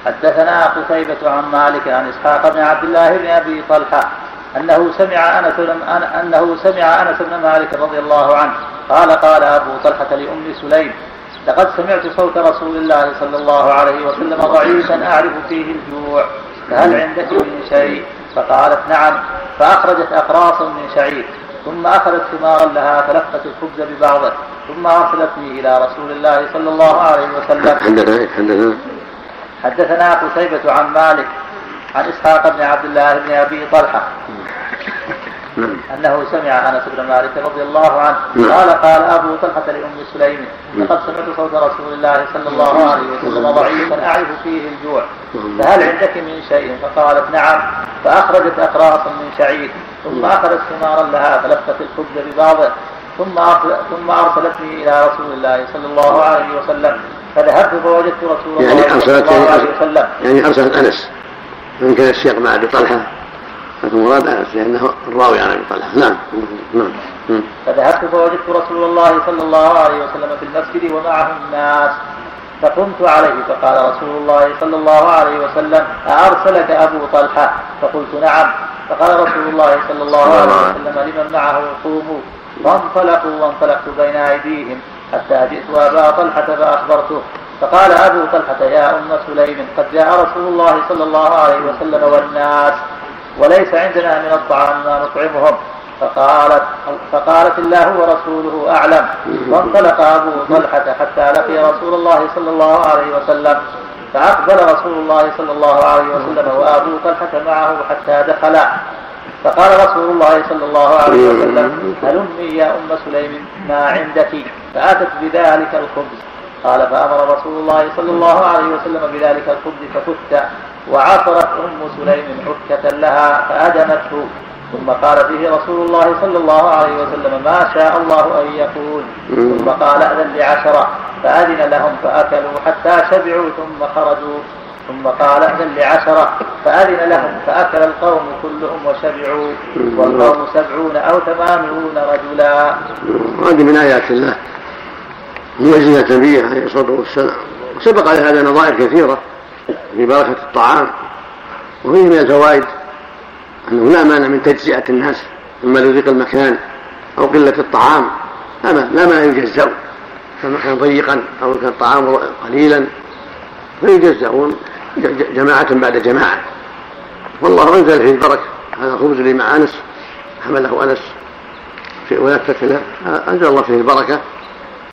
حدثنا قتيبة عن مالك عن إسحاق بن عبد الله بن أبي طلحة أنه سمع أنس أنه سمع أنس بن مالك رضي الله عنه قال قال أبو طلحة لأم سليم لقد سمعت صوت رسول الله صلى الله عليه وسلم ضعيفا أعرف فيه الجوع فهل عندك من شيء؟ فقالت نعم. فأخرجت أقراصا من شعير ثم أخذت ثمارا لها فلفت الخبز ببعضه ثم أرسلتني إلى رسول الله صلى الله عليه وسلم. حدثنا حدثنا حدثنا قتيبة عن مالك عن إسحاق بن عبد الله بن أبي طلحة. أنه سمع أنس بن مالك رضي الله عنه نعم. قال قال أبو طلحة لأم سليم لقد سمعت صوت رسول الله صلى الله عليه وسلم ضعيفا أعرف فيه الجوع. فهل عندك من شيء؟ فقالت نعم. فأخرجت أقراصا من شعير ثم أخذت ثمارا لها فلفت الخبز ببعضه ثم ثم أرسلتني إلى رسول الله صلى الله عليه وسلم. فذهبت فوجدت رسول يعني الله صلى الله عليه أرسلت, وسلم. يعني أرسلت أنس وان كان السياق مع أبي طلحة؟ لكن مراد انس لأنه الراوي عن ابي طلحه نعم. نعم. نعم. فذهبت فوجدت رسول الله صلى الله عليه وسلم في المسجد ومعه الناس فقمت عليه فقال رسول الله صلى الله عليه وسلم أأرسلك أبو طلحة؟ فقلت نعم. فقال رسول الله صلى الله عليه وسلم لمن معه قوموا؟ فانطلقوا وانطلقت بين أيديهم حتى جئت أبا طلحة فأخبرته. فقال أبو طلحة يا أم سليم قد جاء رسول الله صلى الله عليه وسلم والناس وليس عندنا من الطعام ما نطعمهم. فقالت فقالت الله ورسوله أعلم. وانطلق أبو طلحة حتى لقي رسول الله صلى الله عليه وسلم. فأقبل رسول الله صلى الله عليه وسلم وأبو طلحة معه حتى دخلا فقال رسول الله صلى الله عليه وسلم هلمي يا أم سليم ما عندك؟ فأتت بذلك الخبز. قال فأمر رسول الله صلى الله عليه وسلم بذلك الخبز ففت. وعصرت أم سليم حكة لها فادمته ثم قال فيه رسول الله صلى الله عليه وسلم ما شاء الله أن يقول ثم قال أذن لعشرة. فأذن لهم فأكلوا حتى شبعوا ثم خرجوا. ثم قال أذن لعشرة. فأذن لهم فأكل القوم كلهم وشبعوا. والقوم سبعون أو ثمانون رجلا. وهذه من آيات الله معجزه به عليه الصلاة والسلام. وسبق لهذا نظائر كثيرة. في بركة الطعام. وفيه من الفوائد انه لا مانع من تجزئة الناس اما لضيق المكان أو قلة الطعام. لا ما- لا مانع يجزأوا كان المكان ضيقا أو كان الطعام قليلا. فيجزأون جماعة بعد جماعة. والله أنزل فيه البركة. هذا الخبز اللي مع أنس حمله أنس. ولفت له أنزل الله فيه البركة.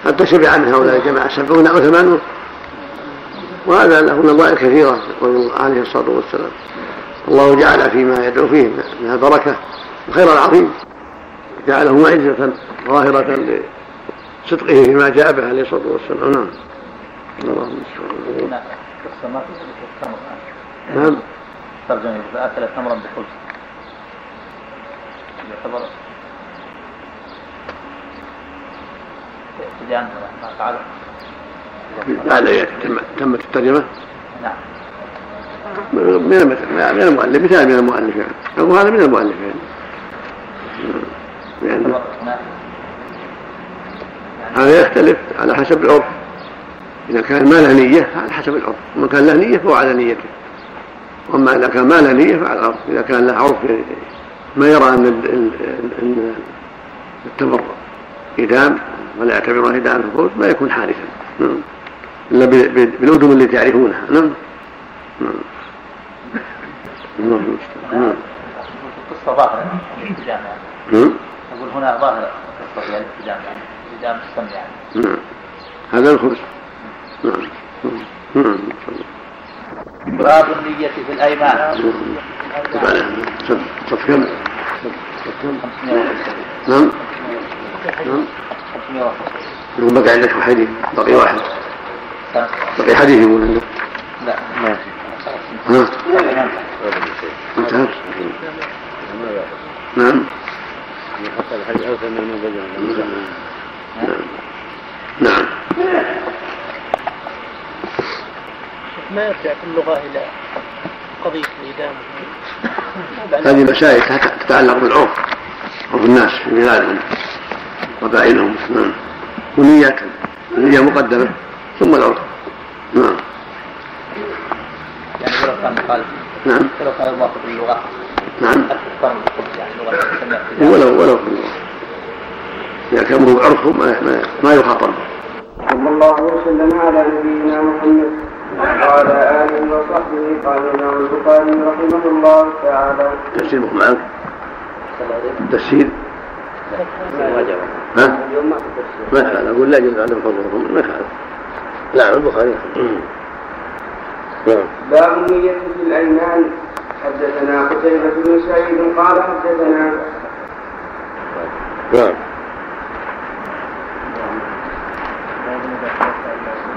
حتى شبع من هؤلاء الجماعة سبعون أو ثمانون. وهذا له نظائر كثيرة عليه الصلاة والسلام. الله جعل فيما يدعو فيه من البركة الخير العظيم. جعله معزة ظاهرة لصدقه فيما جاء به عليه الصلاة والسلام. نعم. اللهم التمر. نعم. ترجمة فأكل تمرا بخبز. يعتبر ما فعله تم- تمت الترجمة؟ نعم. من المت- من المؤلف مثال من المؤلف يعني أو هذا من المؤلف يعني لأن هناك هذا يختلف على حسب العرف. إذا كان ما له نية على حسب العرف. ومن كان له نية فهو على نيته. وأما إذا كان ما له نية فعلى العرف. إذا كان له عرف ما يرى أن ال- ال- ال- أن التمر إدام ولا يعتبره إدام الخبز ما يكون حادثا. نعم إلا بالأدم التي تعرفونها نعم. نعم. نعم. القصة ظاهرة الالتزام يعني نعم. أقول هنا ظاهرة القصة هي الالتزام يعني التزام السمع يعني نعم. هذا الخمس نعم. نعم. باب النية في الأيمان. طبعا صف كم؟ صف كم؟ 520 نعم نعم 520 يقول بقي عندك حديث. بقي واحد. بقي حديث يقول عندك لا. ما في نعم. المبين نعم. نعم. ما يرجع في اللغة إلى قضية الإدامة؟ هذه مسائل تت- تتعلق بالعرف عرف الناس في بلادهم قبائلهم نعم. ونيات النية مقدمة. ثم العرف نعم. يعني ولو كان مخالف نعم. ولو كان موافق للغة نعم. يعني. ولو ولو في اللغة. إذا كان هو عرفهم ما, ما, ما يخاطب صلى الله وسلم على نبينا محمد وعلى آله وصحبه قال الإمام البخاري رحمه الله تعالى. تفسير مخ معك تفسير؟ ها؟ ما يخالف. أقول لا يجوز عدم فضلهم ما يخالف. نعم البخاري. نعم. باب النية في الأيمان. حدثنا قتيبة بن سعيد قال حدثنا نعم.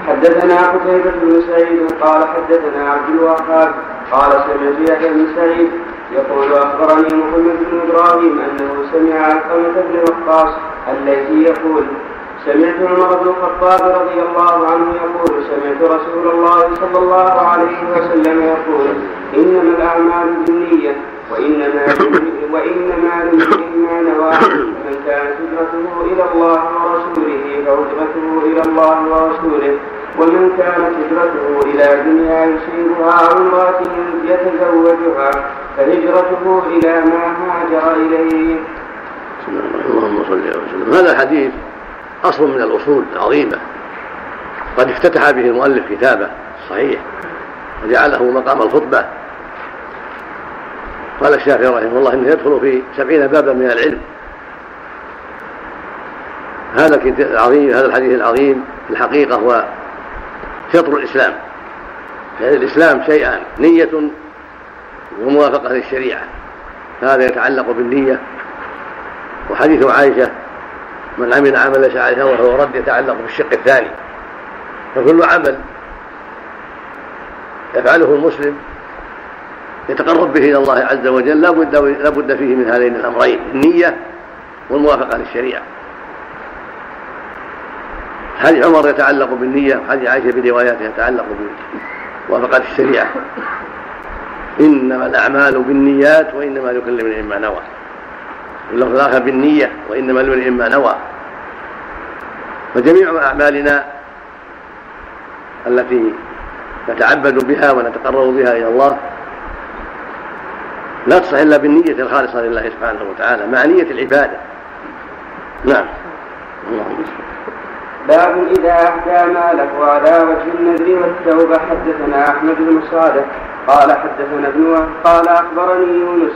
حدثنا قتيبة بن سعيد قال حدثنا عبد الوهاب قال سمعت يحيى بن سعيد يقول أخبرني محمد بن إبراهيم أنه سمع علقمة بن وقاص الليثي يقول سمعت عمر بن الخطاب رضي الله عنه يقول سمعت رسول الله صلى الله عليه وسلم يقول إنما الأعمال بالنية وإنما وإنما لامرئ ما نوى فمن كانت هجرته إلى الله ورسوله فهجرته إلى الله ورسوله ومن كانت هجرته إلى دنيا يصيبها أو امرأة يتزوجها فهجرته إلى ما هاجر إليه. بسم الله. اللهم صل وسلم هذا الحديث أصل من الأصول العظيمة. قد افتتح به المؤلف كتابه صحيح وجعله مقام الخطبة. قال الشافعي رحمه الله إنه يدخل في سبعين بابا من العلم. هذا العظيم هذا الحديث العظيم في الحقيقة هو شطر الإسلام. يعني الإسلام شيئان نية وموافقة للشريعة. هذا يتعلق بالنية. وحديث عائشة من عمل عمل ليس عليه وهو رد يتعلق بالشق الثاني. فكل عمل يفعله المسلم يتقرب به إلى الله عز وجل لا بد لا بد فيه من هذين الأمرين النية والموافقة للشريعة. حديث عمر يتعلق بالنية وحديث عائشة برواياته يتعلق بموافقة الشريعة. إنما الأعمال بالنيات وإنما لكل امرئ ما نوى واللفظ الآخر بالنية وإنما لامرئ ما نوى. فجميع أعمالنا التي نتعبد بها ونتقرب بها إلى الله لا تصح إلا بالنية الخالصة لله سبحانه وتعالى مع نية العبادة. نعم. اللهم باب إذا أهدى ماله على وجه النذر والتوبة حدثنا أحمد بن صالح قال حدثنا ابن قال أخبرني يونس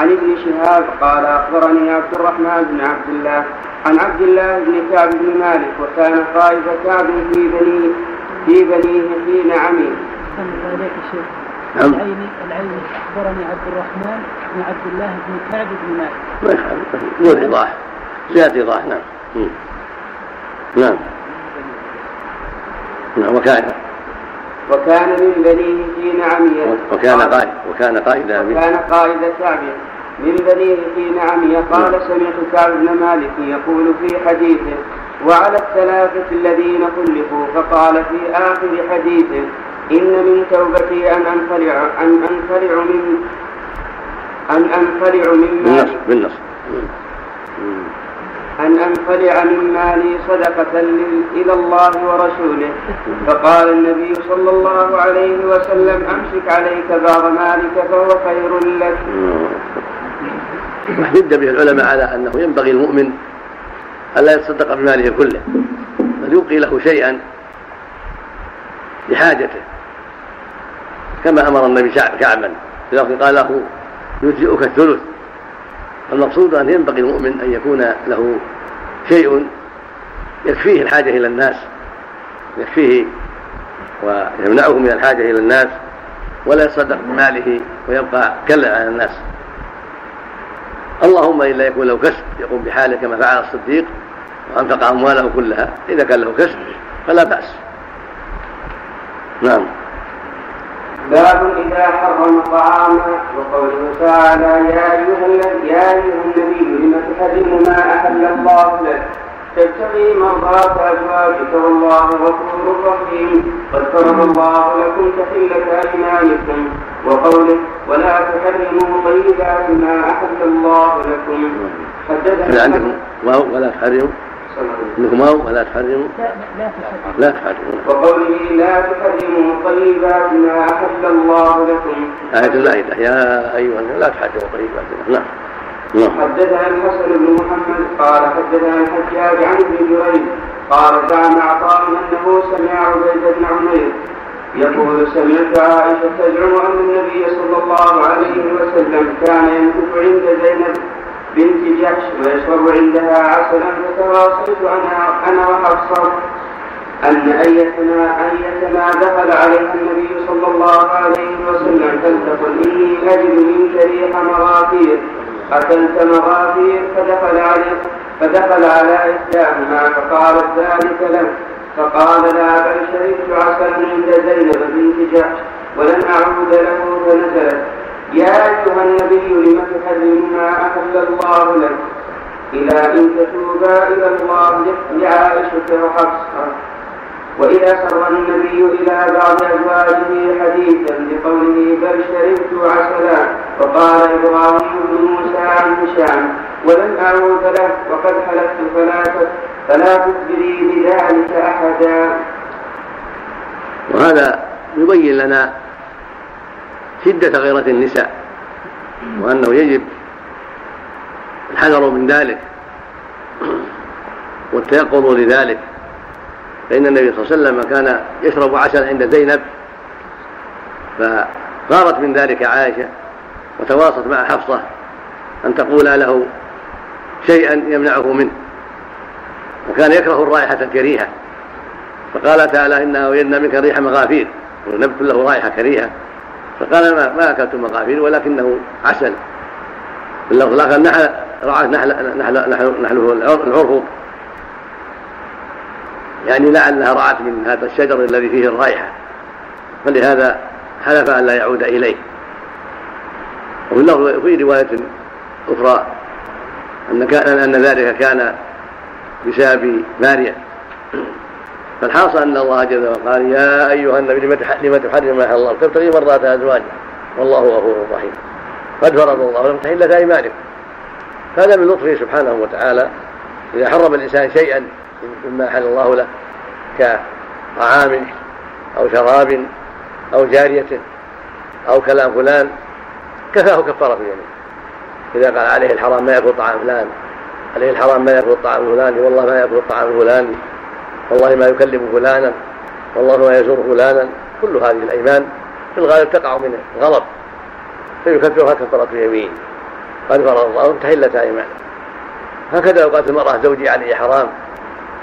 عن ابن شهاب قال أخبرني عبد الرحمن بن عبد الله عن عبد الله بن كعب بن مالك وكان قائد كعب في بني في بنيه حين عمي. عليك شيخ نعم. العيني العيني أخبرني عبد الرحمن بن عبد الله بن كعب بن مالك. ما يخالف دون ايضاح زياده ايضاح نعم. مم. نعم. نعم وكان وكان من بنيه حين عمي وكان قائد وكان قائد وكان قائد كعب من بنيه حين عمي قال سمعت كعب بن مالك يقول في حديثه وعلى الثلاثة الذين خلفوا فقال في آخر حديثه إن من توبتي أن أنخلع أن أنخلع من أن أنخلع من بالنص بالنص. أن أنخلع من مالي صدقة إلى الله ورسوله. فقال النبي صلى الله عليه وسلم أمسك عليك بعض مالك فهو خير لك. واحتج به العلماء على أنه ينبغي المؤمن الا يتصدق بماله كله بل يبقي له شيئا لحاجته. كما أمر النبي كعبا قال له يجزئك الثلث. المقصود أن ينبغي المؤمن أن يكون له شيء يكفيه الحاجة إلى الناس يكفيه ويمنعه من الحاجة إلى الناس ولا يصدق بماله ويبقى كلا على الناس. اللهم إلا يكون له كسب يقوم بحاله كما فعل الصديق وأنفق أمواله كلها إذا كان له كسب فلا بأس. نعم. باب إذا حرم طعاما وقوله تعالى يا أيها يا أيها النبي لم تحرم ما أحل الله لك؟ تبتغي مرضات أزواجك والله غفور رحيم. قد فرض الله لكم تحلة أيمانكم. وقوله ولا تحرموا طيبات ما أحل الله لكم. حدثنا عندكم ولا تحرموا. انكم واو ولا تحرموا. لا تحرموا. وقوله لا تحرموا طيبات ما أحل الله لكم. آية المائدة يا أيها الناس لا تحرموا طيبات نعم. نعم. حدثنا الحسن بن محمد قال حدثنا الحجاج عن ابن جريج قال زعم عطاء أنه سمع عبيد بن عمير. يقول سمعت عائشة تزعم أن النبي صلى الله عليه وسلم كان يمكث عند زينب. بنت جحش ويشرب عندها عسلا فتواصلت أنا أنا وحفصة أن أيتنا أيتنا دخل عليها النبي صلى الله عليه وسلم فلتقل إني أجد منك ريح مغافير. أكلت مغافير فدخل عليه فدخل على إحداهما فقالت ذلك له فقال لا بل شربت عسلا عند زينب بنت جحش ولن أعود له فنزلت. يا أيها النبي لم تحرم ما أحل الله لك؟ إلى أن تتوبا إلى الله لعائشة وحفصة. وإذا سر النبي إلى بعض أزواجه حديثا بقوله بل شربت عسلا وقال إبراهيم بن موسى عن هشام ولن أعود له وقد حلفت فلا فلا تخبري بذلك أحدا. وهذا يبين لنا شدة غيرة النساء وأنه يجب الحذر من ذلك والتيقظ لذلك فإن النبي صلى الله عليه وسلم كان يشرب عسل عند زينب فغارت من ذلك عائشة وتواصت مع حفصة أن تقول له شيئا يمنعه منه وكان يكره الرائحة الكريهة فقال تعالى إنا وجدنا منك ريح مغافير ونبت له رائحة كريهة. فقال ما, ما أكلت مغافير ولكنه عسل. باللفظ الآخر نحل رعاة نحل نحل نحله العرفق يعني لعلها رعت من هذا الشجر الذي فيه الرائحة. فلهذا حلف أن لا يعود إليه. وفي اللفظ في رواية أخرى أن كان أن ذلك كان بسبب ماريا فالحاصل أن الله جل وعلا قال يا أيها النبي لم تحرم ما الله؟ تبتغي مرات ازواجك والله غفور رحيم. قد فرض الله لكم تحله ايمانكم هذا من لطفه سبحانه وتعالى. إذا حرم الإنسان شيئا مما أحل الله له كطعام أو شراب أو جارية أو كلام فلان كفاه كفاره اليمين إذا قال عليه الحرام ما ياكل طعام فلان عليه الحرام ما ياكل الطعام الفلاني والله ما ياكل الطعام الفلاني والله ما يكلم فلانا والله ما يزور فلانا. كل هذه الأيمان في الغالب تقع من الغضب فيكفرها كفاره اليمين. قد فرض الله تحلة ايمان هكذا لو قالت المرأة زوجي علي حرام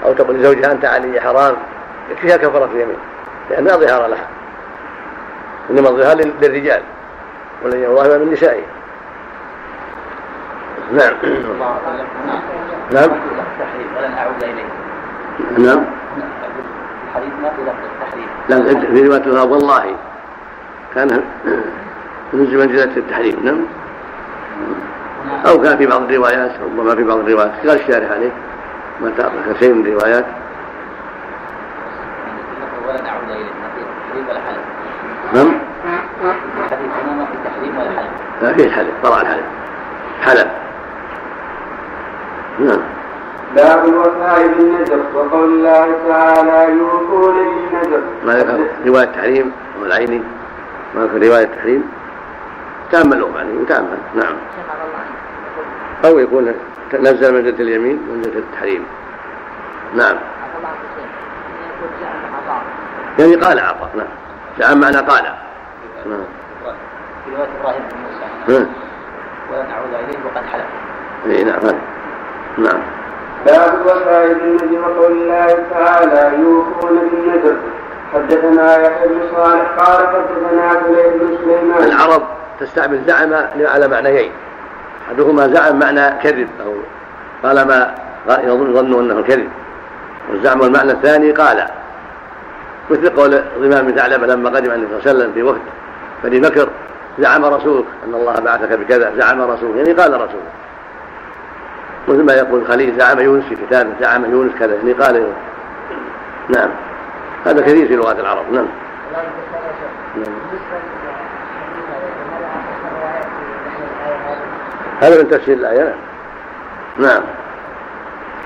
أو تقول لزوجها أنت علي حرام. يكفيها كفاره اليمين لانها ظهار لها. إنما الظهار للرجال ولن الله من نسائه نعم. نعم. ولن أعود اليه نعم. الحديث ما في لفظ التحريم. لا في رواية والله كان نزل منزلة التحريم نعم. أو كان في بعض الروايات ربما في بعض الروايات قال الشارح عليه. ما تعرف شيء من الروايات ولن أعود إليه ما في تحريم ولا حلف. نعم. الحديث هنا ما في تحريم ولا حلف. لا فيه حلف طلع الحلف. حلف. نعم. باب الوفاء بالنذر وقول الله تعالى يوفون بالنذر ما ذكر رواية تحريم والعيني ما ذكر رواية تحريم؟ تأملوا يعني وتأمل نعم. أو يكون نزل منزلة اليمين منزلة التحريم. نعم. يعني قال عطاء نعم. جاء معنى قال. نعم. في رواية إبراهيم بن موسى. ولن أعود إليه وقد حلف. اي نعم. نعم. باب وسائل النذر وقول الله تعالى يوفون بالنذر حدثنا يحيى بن صالح قال حدثنا فليح بن سليمان. العرب تستعمل زعم على معنيين. أحدهما زعم معنى كذب أو قال ما يظن أنه كذب. والزعم المعنى الثاني قال. مثل قول الإمام بن ثعلبة لما قدم النبي صلى الله عليه وسلم في وفد بني بكر زعم رسولك أن الله بعثك بكذا زعم رسولك يعني قال رسولك. مثل ما يقول خليل زعم يونس في كتابه زعم يونس كذا. يعني قال نعم. هذا كثير في لغات العرب. نعم. نعم هذا من تفسير الآية. نعم.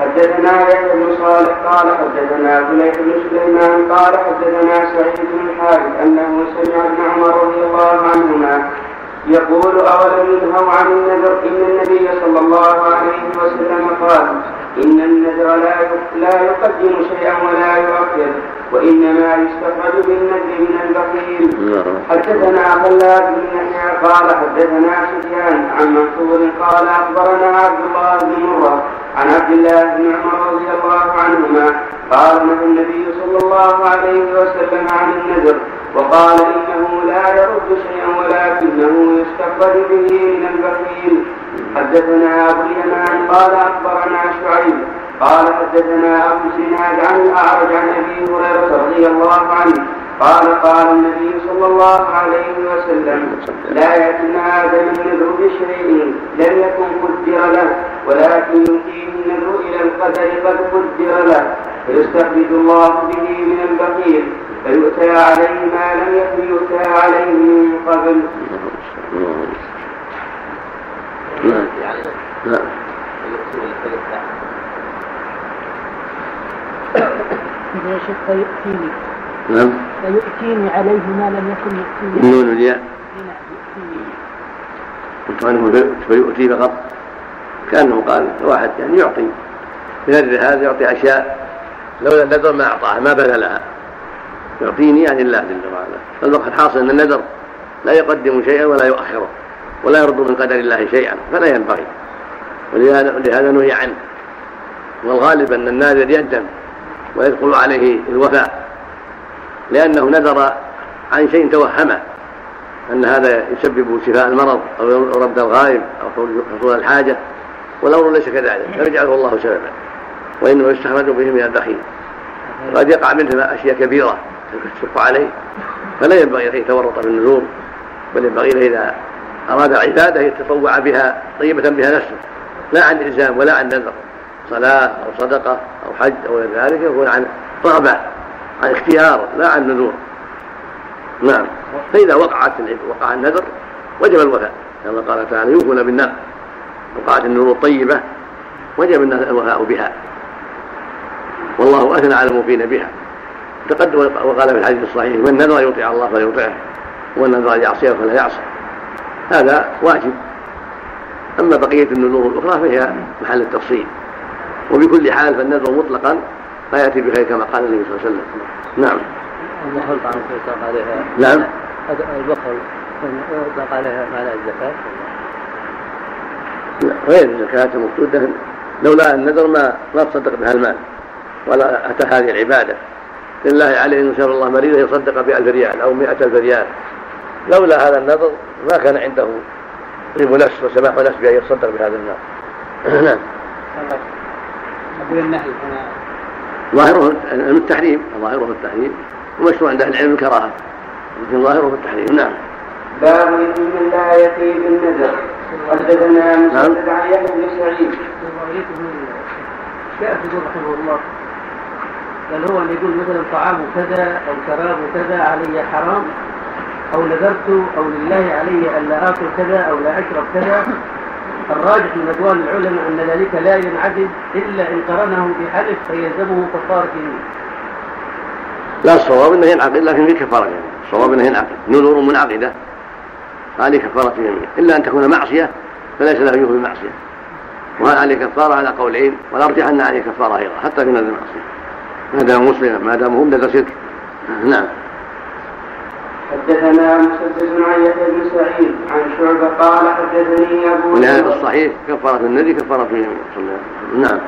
حدثنا يحيى بن صالح قال حدثنا فليح بن سليمان قال حدثنا سعيد بن الحارث أنه سمع ابن عمر رضي الله عنهما يقول أولم ينهوا عن النذر إن النبي صلى الله عليه وسلم قال إن النذر لا لا يقدم شيئا ولا يؤخر وإنما يستخرج بالنذر من البخيل نعم. حدثنا خلاد بن يحيى قال حدثنا سفيان عن منصور قال أخبرنا عبد الله بن مرة عن عبد الله بن عمر رضي الله عنهما قال نهى النبي صلى الله عليه وسلم عن النذر وقال إنه لا يرد شيئا ولكنه يستخرج به من البخيل. حدثنا أبو اليمان قال أخبرنا شعيب قال حدثنا أبو زناد عن الأعرج عن أبي هريرة رضي الله عنه قال قال النبي صلى الله عليه وسلم لا يأتي آدم النذر بشيء لم يكن قدر له ولكن يؤتيه النذر إلى القدر قد قدر له. فيستخرج الله به من البخيل فيؤتى عليه ما لم يكن يؤتى عليه من قبل. نعم. نعم يا شيخ فيؤتيني نعم فيؤتيني عليه ما لم يكن يؤتيني. النون الياء. نعم قلت عنه فيؤتي فقط. كأنه قال واحد يعني يعطي. بنذر هذا يعطي اشياء لولا النذر ما أعطاها ما بذلها. يعطيني يعني الله جل وعلا. فالمقصد حاصل أن النذر لا يقدم شيئا ولا يؤخره ولا يرد من قدر الله شيئا فلا ينبغي. ولهذا نهي عنه. والغالب أن الناذر يندم ويدخل عليه الوفاء لأنه نذر عن شيء توهمه أن هذا يسبب شفاء المرض أو رد الغائب أو حصول الحاجة والأمر ليس كذلك. فيجعله الله سببا. وإنه يستخرج به من البخيل قد يقع منه أشياء كبيرة تشق عليه فلا ينبغي أن يتورط في النذور بل ينبغي له إذا أراد العباده يتطوع بها طيبة بها نفسه لا عن إلزام ولا عن نذر صلاة أو صدقة أو حج أو غير ذلك يكون عن رغبه عن اختيار لا عن نذور. نعم. فإذا وقعت وقع النذر وجب الوفاء كما قال تعالى يوفون بالنذر. وقعت النذور الطيبة وجب الوفاء بها. والله اثنى على الموفين بها تقدم وقال في الحديث الصحيح من نذر يطيع الله فليطعه ومن نذر يعصيه فلا يعصى هذا واجب. أما بقية النذور الأخرى فهي محل التفصيل. وبكل حال فالنذر مطلقا لا ياتي بخير كما قال النبي صلى الله عليه وسلم. نعم. البخل طعام يطلق عليها. نعم. البخل يطلق عليها معنى الزكاة. لا غير الزكاة المقصودة لولا النذر ما ما تصدق بها المال. ولا أتى هذه العبادة. لله عليه إن شاء الله مريضا يصدق بألف ريال أو مئة ألف ريال. لولا هذا النذر ما كان عنده طيب نفس وسماح نفس بأن يتصدق بهذا المال نعم. أقول النهي هنا. ظاهره التحريم ظاهره التحريم. ومشروع عند أهل العلم الكراهة. لكن ظاهره التحريم. نعم. باب من لا يأتي بالنذر حدثنا مسدد عن يحيى بن سعيد. رحمه الله قال هو اللي يقول مثلا طعام كذا أو شراب كذا علي حرام أو نذرت أو لله علي الا آكل كذا أو لا أشرب كذا. الراجح من أقوال العلماء أن ذلك لا ينعقد إلا إن قرنه بحلف فيلزمه كفاره يمين. لا الصواب إنه ينعقد لكن في كفارة يعني؟ الصواب إنه ينعقد. نذور منعقدة. هذه كفارة يمين إلا أن تكون معصية فليس له يوفي بمعصية. وهل عليه كفارة على قولين والارجح أن عليه كفارة أيضا حتى في نذر المعصية. ما دام مسلما ما دام هم نذر شرك نعم. حدثنا مسدد عن يحيى بن سعيد عن شعبة قال حدثني أبو ولهذا في الصحيح كفارة النبي كفارة في نعم.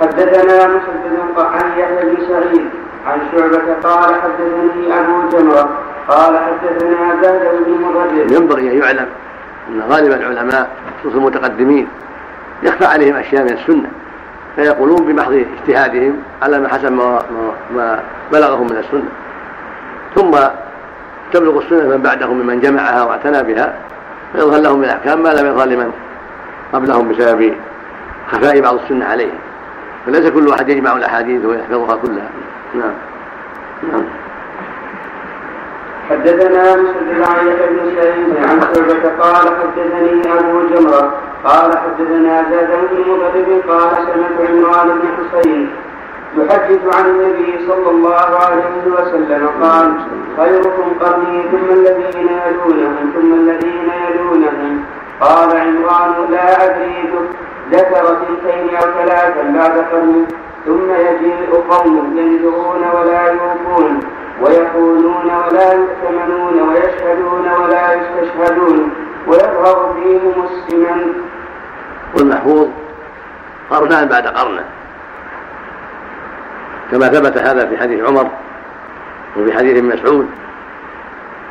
حدثنا مسدد عن يحيى بن سعيد عن شعبة قال حدثني أبو جمرة قال حدثنا زهد بن مضرب ينبغي أن يعلم أن غالب العلماء خصوصا المتقدمين يخفى عليهم أشياء من السنة. فيقولون بمحض اجتهادهم على ما حسب ما, ما بلغهم من السنة. ثم تبلغ السنة من بعدهم ممن جمعها واعتنى بها فيظهر لهم من الأحكام ما لم يظهر لمن قبلهم بسبب خفاء بعض السنة عليهم. فليس كل واحد يجمع الأحاديث ويحفظها كلها. نعم. نعم. حدثنا عن يحيى بن سعيد عن شعبة قال حدثني أبو جمرة قال حدثنا زاد بن مضرب قال سمعت عمران بن حسين يحدث عن النبي صلى الله عليه وسلم قال خيركم قرني ثم الذين يلونهم ثم الذين يلونهم. قال عمران لا أدري ذكر اثنتين أو ثلاثا بعد قرن ثم يجيء قوم ينذرون ولا يوفون. ويقولون ولا يؤتمنون ويشهدون ولا يستشهدون ويظهر فيهم السمن. والمحفوظ قرنان بعد قرن كما ثبت هذا في حديث عمر وفي حديث مسعود.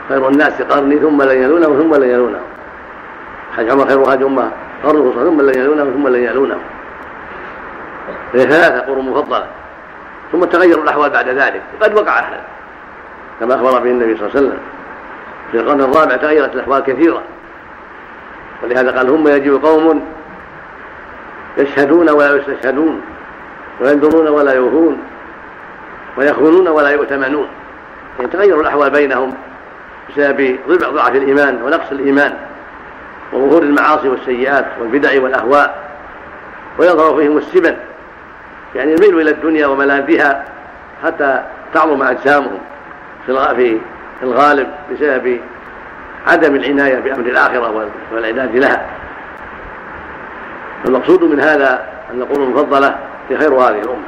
خير الناس قرني ثم لن يلونه ثم لن يلونه حديث عمر خير هذه امه قرنه ثم لن يلونه ثم لن يلونه هي ثلاثة قرون مفضلة. ثم تغير الأحوال بعد ذلك. قد وقع هذا كما أخبر به النبي صلى الله عليه وسلم. في القرن الرابع تغيرت الأحوال كثيرا ولهذا قال ثم يجيء قوم يشهدون ولا يستشهدون وينذرون ولا يوفون ويخونون ولا يؤتمنون. يعني تغير الأحوال بينهم بسبب ضعف الإيمان ونقص الإيمان وظهور المعاصي والسيئات والبدع والأهواء ويظهر فيهم السبن يعني الميل إلى الدنيا وملاذها حتى تعظم أجسامهم. في الغالب بسبب عدم العناية بامر الآخرة والعناد لها. المقصود من هذا أن نقول المفضلة هي خير هذه الأمة.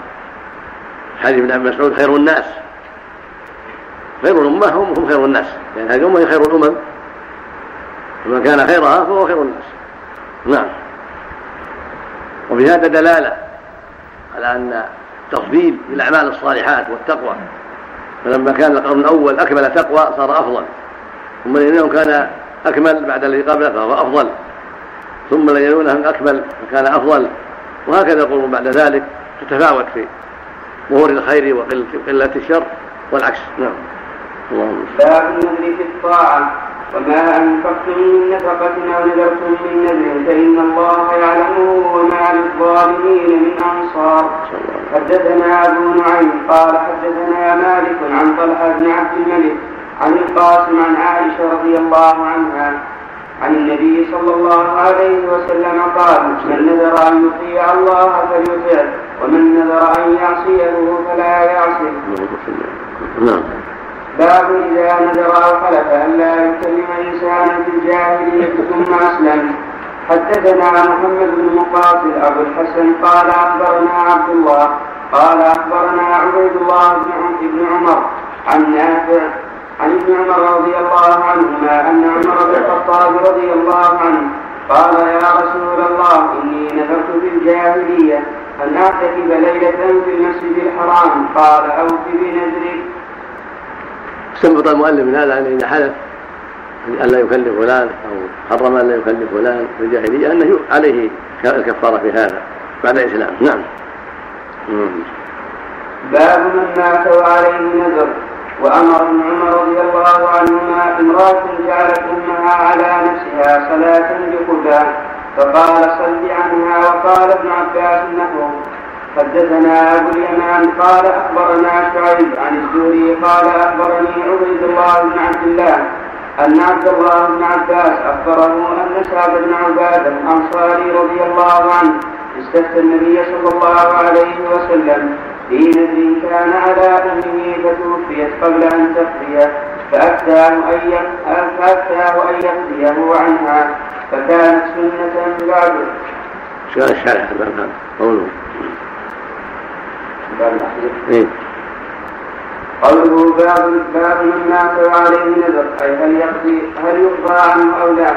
حديث ابن أبي مسعود خير الناس. خير الأمة هم هم خير الناس. يعني هذه الأمة هي خير الأمم. ومن كان خيرها فهو خير الناس. نعم. وفي هذا دلالة على أن تفضيل بالاعمال الصالحات والتقوى فلما كان القرن الأول أكمل تقوى صار أفضل. ثم لأنه كان أكمل بعد الذي قبله فهو أفضل. ثم يلونهم أكمل فكان أفضل. وهكذا يقولون بعد ذلك تتفاوت في ظهور الخير وقلة الشر والعكس. نعم. اللهم باب في الطاعة. وما انفقتم من نفقه أو نذرتم من نذر فان الله يعلمه وما للظالمين من انصار. حدثنا ابو نعيم قال حدثنا مالك عن طلحه بن عبد الملك عن القاسم عن عائشه رضي الله عنها عن النبي صلى الله عليه وسلم قال من نذر ان يطيع الله فليطع ومن نذر ان يعصيه فلا يعصه. نعم. باب إذا نذر أو حلف أن لا يكلم انسانا في الجاهلية ثم أسلم حدثنا محمد بن مقاتل أبو الحسن قال أخبرنا عبد الله قال أخبرنا عبيد الله بن عمر عن نافع عن ابن عمر رضي الله عنهما أن عمر بن الخطاب رضي الله عنه قال يا رسول الله إني نذرت في الجاهلية أن أعتكف ليلة في المسجد الحرام قال اوف بنذرك. استنبط المؤلف من هذا ان إذا حلف أن لا يكلف فلان أو حرم أن لا يكلف فلان في الجاهلية انه عليه الكفارة في هذا بعد الإسلام نعم. باب من مات وعليه نذر وأمر ابن عمر رضي الله عنهما امرأة جعلت أمها على نفسها صلاة بقباء فقال صل عنها وقال ابن عباس نحوه حدثنا أبو اليمان قال أخبرنا شعيب عن الزهري قال أخبرني عبيد الله بن عبد الله أن عبد الله بن عباس أخبره أن سعد بن عباده الأنصاري رضي الله عنه استفتى النبي صلى الله عليه وسلم في نذر كان على أمه فتوفيت قبل أن تقضي فأفتاه أن فأفتاه أن يقضيه عنها فكانت سنة بعد شو باب قوله؟ قوله باب باب من مات وعليه نذر أي هل يقضي هل يقضى عنه أو لا؟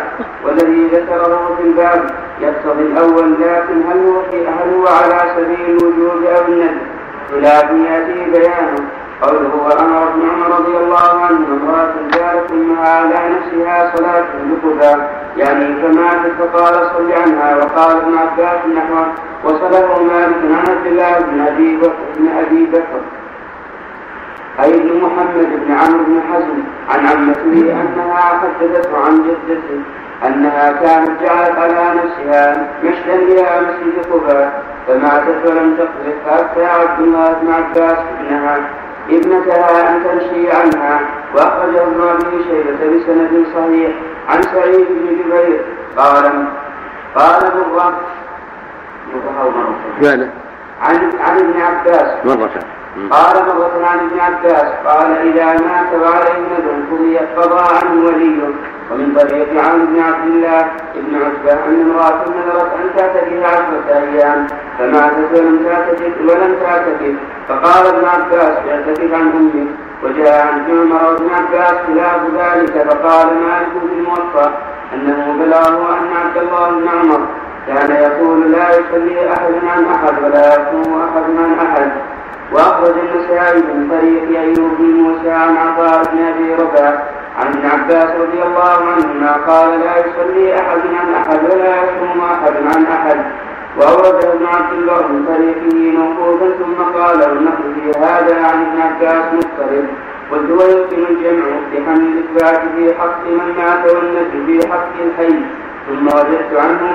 والذي ذكره في الباب يقتضي الأول لكن هل هو هل هو على سبيل الوجوب أو النذر؟ خلاف يأتي بيانه. قوله ابن عمر رضي الله عنه امرأة جارت امها على نفسها صلاة بقبى يعني فماتت فقال صل عنها. وقال ابن عباس نحوه وصله مالك عن عبد الله بن أبي بكر بن أبي بكر. أي ابن محمد بن عمرو بن حزم عن عمته أنها حدثته عن جدته أنها كانت جعلت على نفسها مشتا إلى مسجد قباء فماتت ولم تقذف فأفتى عبد الله بن عباس ابنها. ابنتها أن تمشي عنها. وأخرجه ابن أبي شيبة بسند صحيح عن سعيد بن جبير. قال قال مرة مرة عن عن ابن عباس. مرة قال مرة عن ابن عباس قال إذا مات وعليه نذر قضي قضى عنه وليه ومن طريق عن بن عبد الله بن عتبة أن امرأة نذرت أن تعتكف عشرة أيام فماتت ولم تعتكف ولم تعتكف فقال ابن عباس اعتكف عن أمك وجاء عن عمر وابن عباس خلاف ذلك فقال مالك في الموفى أنه بلغه أن عبد الله بن عمر كان يقول لا يصلي أحد عن أحد ولا يقوم أحد عن أحد. وأخرج النسائي من طريق أيوب بن موسى عن عطاء بن أبي رباح عن ابن عباس رضي الله عنهما قال لا يصلي أحد عن أحد ولا يصوم أحد عن أحد. وأورده ابن عبد الله من طريقه موقوفا ثم قال والنقل في هذا عن ابن عباس مضطرب. وهو يمكن الجمع بحمل الإثبات في حق من مات والنفي في حق الحي. ثم وجدت عنه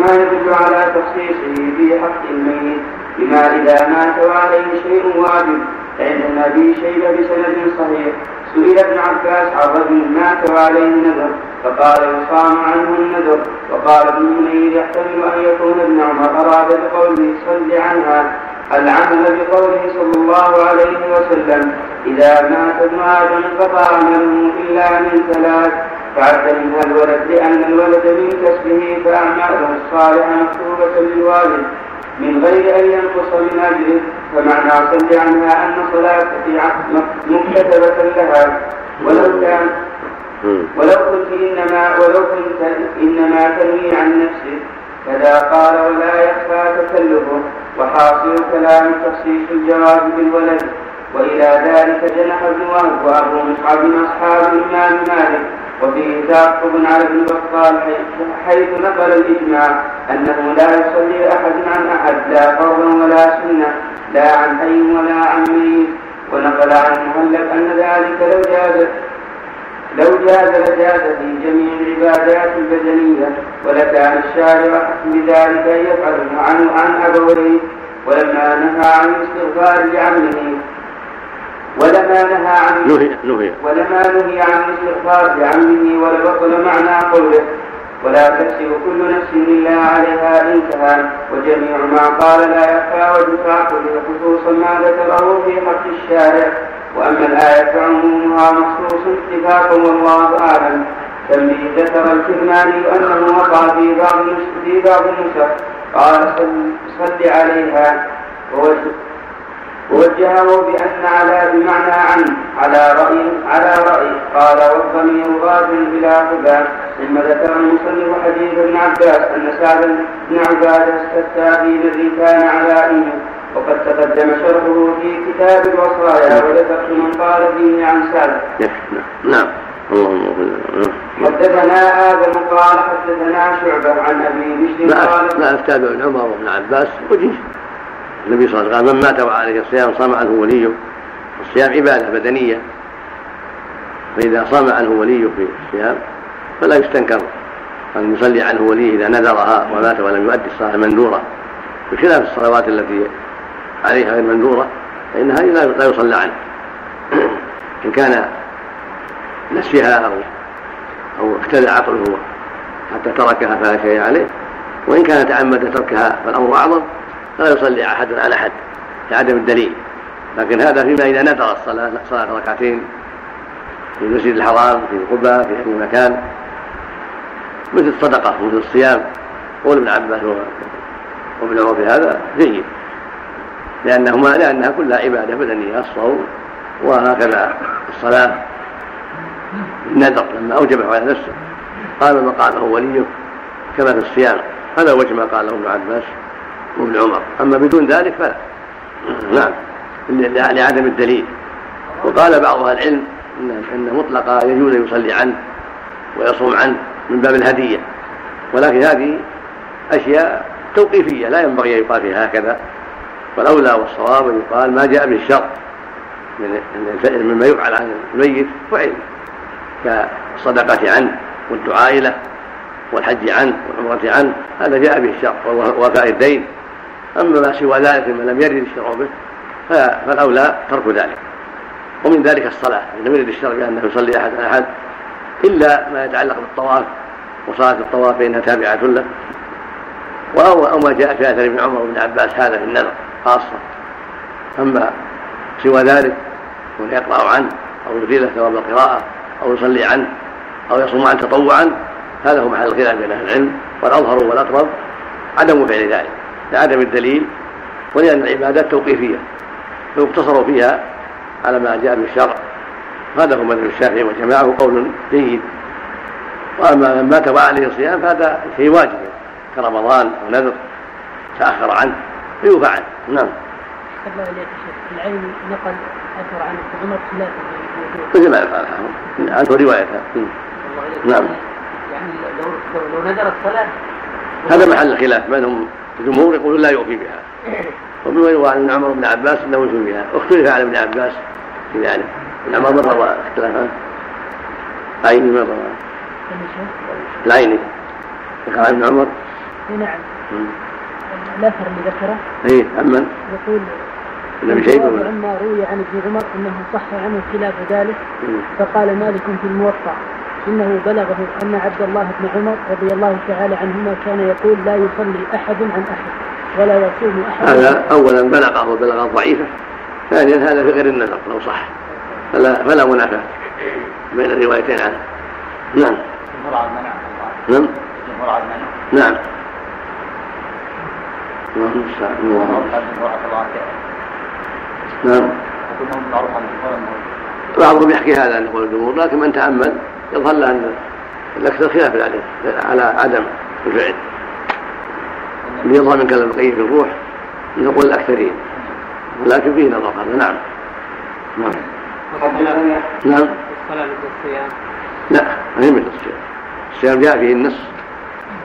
ما يدل على تخصيصه في حق الميت. بما إذا مات وعليه شيء واجب فإن النبي شيب بسند صحيح. سئل ابن عباس عن رجل مات وعليه نذر فقال يصام عنه النذر. وقال ابن منير يحتمل أن يكون ابن عمر أراد بقوله صل عنها. العمل بقوله صلى الله عليه وسلم إذا مات ابن آدم انقطع عمله إلا من ثلاث. فعد منها الولد لأن الولد من كسبه فأعماله الصالحة مكتوبة للوالد. من غير أن ينقص من أجله فمعنى صل عنها أن صلاتك مكتتبة لها. ولو كان ولو كنت إنما ولو كنت إنما تنوي عن نفسك كذا قال ولا يخفى تكلفه وحاصل كلام تخصيص الجواز بالولد. وإلى ذلك جنح ابن وهب وأبو مصعب من أصحاب الإمام مالك. وفيه تعقب على ابن بطال حيث نقل الإجماع أنه لا يصلي أحد عن أحد لا فرضا ولا سنة لا عن حي ولا عن ميت. ونقل عن مهلب أن ذلك لو جاز لو جاز لجاز في جميع العبادات البدنية. ولكان الشارع بذلك أن يفعله عن عن أبويه. ولما نهى عن الاستغفار لعمه ولما نهى عن نهي نهي. ولما نهي عن الاستغفار بعمه ولبطل معنى قوله. ولا تكسب كل نفس إلا عليها إنتهى. وجميع ما قال لا يخفى وجه عقله خصوصا ما ذكره في حق الشارع. وأما الآية فعمومها مخصوص اتفاقا والله أعلم. تنبيه ذكر الكرماني انه وقع في بعض في بعض النسخ. قال صل, صل عليها. ووجه ووجهه بأن على بمعنى عن على رأي على رأي. قال والضمير غاد بلا خباب ثم ذكر المصنف حديث ابن عباس أن سعد بن عبادة استفتى في الذي كان على إنه وقد تقدم شرحه في كتاب الوصايا وذكرت من قال فيه عن سعد. نعم. اللهم حدثنا آدم قال حدثنا شعبة عن أبي بشر قال لا افتى ابن عمر وابن عباس وجه. النبي صلى الله عليه وسلم من مات وعليه الصيام صام عنه وليه الصيام عبادة بدنية. فإذا صام عنه وليه في الصيام فلا يستنكر أن يصلي عنه وليه إذا نذرها ومات ولم يؤدي الصلاة المنذورة بخلاف الصلوات التي عليها غير منذورة فإنها لا يصلى عنه إن كان نسيها أو أو اختل عقله حتى تركها فلا شيء عليه وإن كان تعمد تركها فالأمر أعظم. لا يصلي أحد على أحد لعدم الدليل. لكن هذا فيما إذا نذر الصلاة صلاة ركعتين في المسجد الحرام في قباء في أي مكان. مثل الصدقة مثل الصيام. قول ابن عباس وابن عمر في هذا جيد لانهما لأنها كلها عبادة بدنية الصوم وهكذا الصلاة. النذر لما أوجبه على نفسه. قال ما قاله وليه كما في الصيام. هذا وجه ما قاله ابن عباس. وابن عمر. أما بدون ذلك فلا. نعم. لعدم الدليل. وقال بعض أهل العلم ان إن مطلقا يجوز أن يصلي عنه ويصوم عنه من باب الهدية. ولكن هذه أشياء توقيفية. لا ينبغي أن يقال فيها هكذا. فالاولى والصواب أن يقال ما جاء به الشر من مما يفعل عن الميت فعل. كالصدقة عنه والدعاء له والحج عنه والعمرة عنه. هذا جاء به الشر ووفاء الدين أما ما سوى ذلك مما لم يرد الشرع به فالأولى ترك ذلك. ومن ذلك الصلاة لم يرد الشرع بأنه يصلي أحد أحد إلا ما يتعلق بالطواف وصلاة الطواف فإنها تابعة له. أو ما جاء في أثر ابن عمر وابن عباس هذا في النذر خاصة. أما سوى ذلك وأن يقرأ عنه أو يزيل ثواب القراءة أو يصلي عنه أو يصوم عنه تطوعا هذا هو محل الخلاف بين أهل العلم والأظهر والأقرب عدم فعل ذلك. لعدم الدليل ولأن العبادات توقيفية فيقتصر فيها على ما جاء بالشرع هذا هو مذهب الشافعي وجماعه قول جيد. وأما من مات وعليه الصيام فهذا شيء واجب كرمضان أو نذر تأخر عنه فيوفى عنه. نعم. العين نقل أثر عن عمر خلافا مثل ما يقال عنه روايته نعم. يعني لو لو نذر الصلاة؟ هذا محل الخلاف بينهم. الجمهور يقولون لا يوفي بها. ومما يروى عن عمر بن عباس إنه يوفي بها. اختلف عن ابن عباس في ذلك. ابن عمر مر واختلف. عيني مر العيني. ذكر ابن عمر؟ نعم. الاثر اللي ذكره. اي عمن يقول ابن شيبه عما روي عن ابن عمر إنه صح عنه خلاف ذلك. فقال مالك في الموطأ. إنه بلغه أن عبد الله بن عمر رضي الله تعالى عنهما كان يقول لا يصلي أحد عن أحد ولا يصوم أحد. هذا اولا بلغه وبلغه ضعيفه ثانيا هذا في غير النذر لو صح. فلا فلا منافاة بين الروايتين عنه نعم. نعم. نعم. نعم. بعضهم يحكي هذا أن يقول الجمهور لكن من تأمل يظهر له أن الأكثر خلاف عليه على عدم الفعل. اللي يظهر من كلام القيم في الروح يقول الأكثرين. ولكن فيه نظر هذا نعم. نعم. نعم. الصلاة مثل الصيام لا ما هي الصيام. الصيام جاء فيه النص.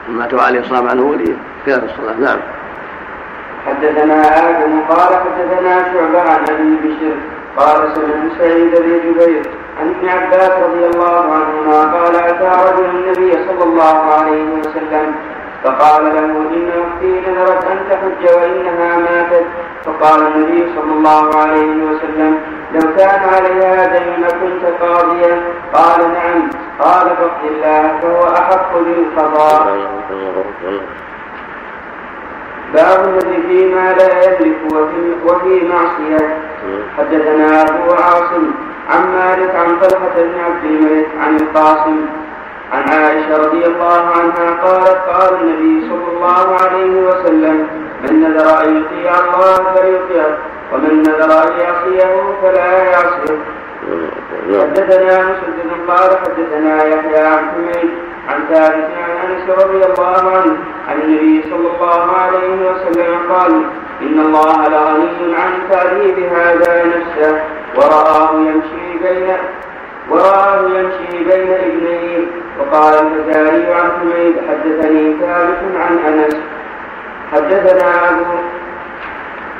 ما توى عليه الصلاة عنه وليه. خلاف الصلاة نعم. حدثنا آدم قال حدثنا شعبة عن أبي بشر قال سمعت سعيد بن جبير عن ابن عباس رضي الله عنهما قال أتى رجل النبي صلى الله عليه وسلم فقال له إن أختي نذرت أن تحج وإنها ماتت. فقال النبي صلى الله عليه وسلم لو كان عليها دين كنت قاضيا قال نعم. قال فاقض الله فهو أحق بالقضاء باب الذي فيما لا يملك وفي, معصية. حدثنا أبو عاصم عن مالك عن طلحة بن عبد الملك عن القاسم عن عائشة رضي الله عنها قالت قال النبي صلى الله عليه وسلم من نذر أن يطيع الله فليطيعه ومن نذر أن يعصيه فلا يعصيه. حدثنا مسدد قال حدثنا يحيى عن حميد عن ثابت عن أنس رضي الله عنه عن النبي صلى الله عليه وسلم قال إن الله لغني عن تعذيب هذا نفسه. ورآه يمشي بين ورآه يمشي بين ابنين وقال البزاري عن حميد حدثني ثابت عن انس حدثنا ابو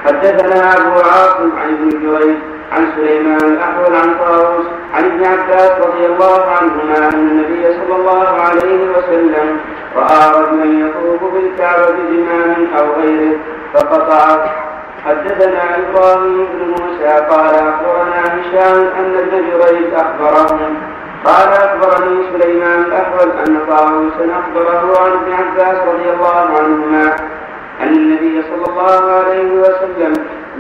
حدثنا ابو عاصم عن ابن جريج عن سليمان الاحول عن طاووس عن ابن عباس رضي الله عنهما ان النبي صلى الله عليه وسلم راى رجلا يطوف بالكعبه بزمام أو غيره فقطعه حدثنا إبراهيم بن موسى قال أخبرنا هشام أن ابن جريج أخبرهم. قال أخبرني سليمان الأحول أن طاووسا اخبره عن ابن عباس رضي الله عنهما أن النبي صلى الله عليه وسلم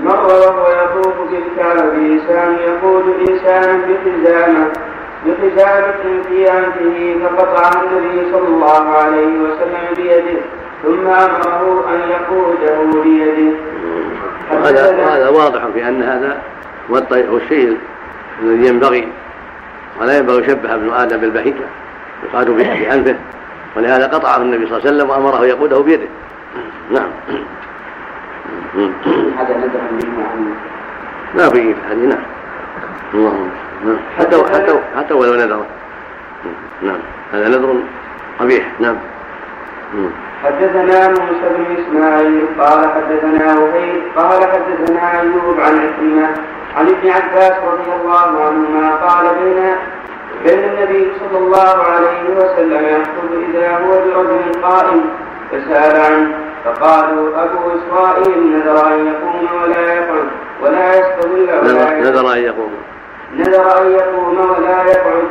مر وهو يطوف بالكعبه بانسان يقود انسانا بحزامه بحزامة في أنفه فقطع النبي صلى الله عليه وسلم بيده ثم أمره أن يقوده بيده. هذا هذا واضح في أن هذا هو الشيء الذي ينبغي ولا ينبغي يشبه ابن آدم بالبهيمه يقاد بانفه ولهذا قطعه النبي صلى الله عليه وسلم وأمره يقوده بيده. نعم. هذا منه عن ما في هذه نعم. اللهم نعم. حتى حتى حتى ولو نذر. نعم. هذا نذر قبيح. نعم. حدثنا موسى بن إسماعيل قال حدثنا وهيب قال حدثنا أيوب عن عكرمة عن ابن عباس رضي الله عنهما قال بين بين النبي صلى الله عليه وسلم يخطب إذا هو برجل قائم فسأل عنه فقالوا أبو إسرائيل نذر أن يقوم ولا يقعد ولا يستظل ولا نذر أن يقوم. نذر ان يقوم ولا يقعد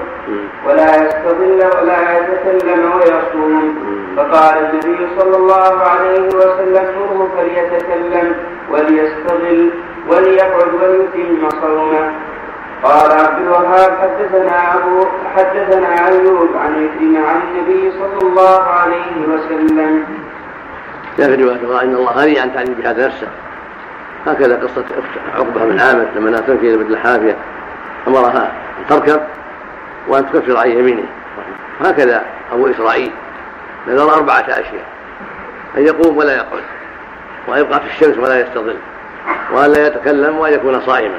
ولا يستظل ولا يتكلم ويصوم فقال النبي صلى الله عليه وسلم مره فليتكلم وليستظل وليقعد وليتم صومه. قال عبد الوهاب حدثنا أبو حدثنا أيوب عن عن النبي صلى الله عليه وسلم. في روايه إن الله غني عن تعليم بهذا نفسه. هكذا قصة عقبة بن عامر لما لا تنفي مثل امرها ان تركب وان تكفر عن يمينه. هكذا أبو إسرائيل نذر أربعة أشياء أن يقوم ولا يقعد وأن يبقى في الشمس ولا يستظل وأن لا يتكلم وأن يكون صائما.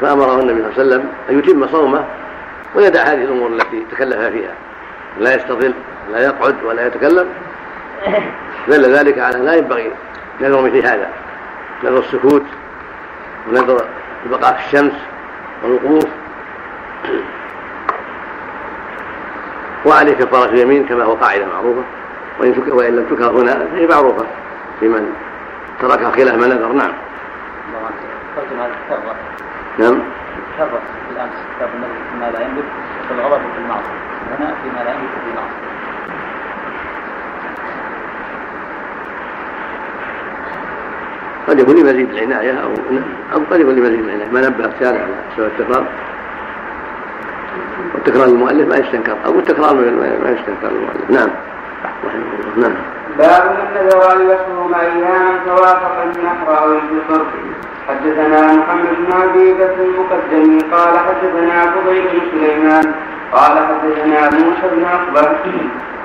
فامره النبي صلى الله عليه وسلم أن يتم صومه ويدع هذه الأمور التي تكلف فيها لا يستظل لا يقعد ولا يتكلم. دل ذلك على لا ينبغي نذر مثل هذا نذر السكوت ونذر البقاء في الشمس والوقوف وعليه كفارة اليمين كما هو قاعدة معروفة. وإن, وإن لم تكره هنا فهي معروفة. لمن تركها خلاف ما نذر. نعم. نعم. تكرر بالامس كتاب النذر فيما لا يملك في الغضب وفي المعصية. هنا فيما لا يملك في المعصية. قد يكون لمزيد العناية أو أو قد يكون لمزيد العناية. ما نبه الشارع على سوى التكرار. والتكرار المؤلف ما يستنكر. أو التكرار ما يستنكر المؤلف. نعم. رحمه الله. نعم. باب من ان يصوم اياما فوافق النحر أو الفطر حدثنا محمد بن ابي بكر المقدمي قال حدثنا فضيل بن سليمان قال حدثنا موسى بن عقبه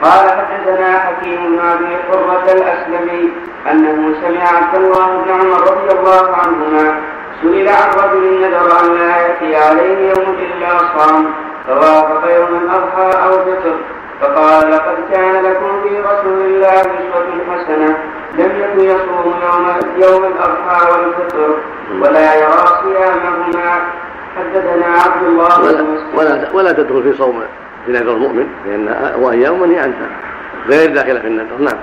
قال حدثنا حكيم بن أبي قرة الأسلمي أنه سمع عبد الله بن عمر رضي الله عنهما سئل عن رجل نذر أن لا يأتي عليه يوم إلا صام فوافق يوم الأضحى أو فطر فقال لقد كان لكم في رسول الله أسوة حسنة لم يكن يصوم يوم يوم الأضحى والفطر ولا يرى صيامهما. حدثنا عبد الله ولا, ولا, ولا تدخل في صوم في نذر المؤمن لأن هو أيام منهي عنها غير داخلة في النذر نعم.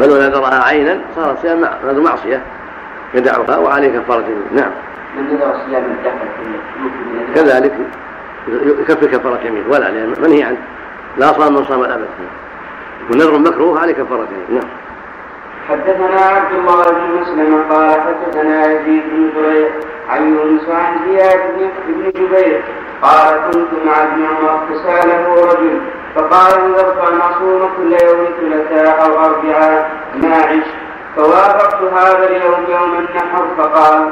بل لو نذرها عينا صار صيام نذر معصية. يدعها وعليه كفارة نعم. من نذر صيام كذلك يكفر كفارة يمين ولا لأن منهي عنه لا صام من صام الأبد. ونذر مكروه عليه كفارة يمين نعم. حدثنا عبد الله بن مسلم قال حدثنا يزيد بن زريع عن يونس عن زياد بن جبير قال كنت مع ابن عمر فسأله رجل فقال نذرت ان اصوم كل يوم ثلاثاء أو اربعاء ما عشت؟ فوافقت هذا اليوم يوم النحر فقال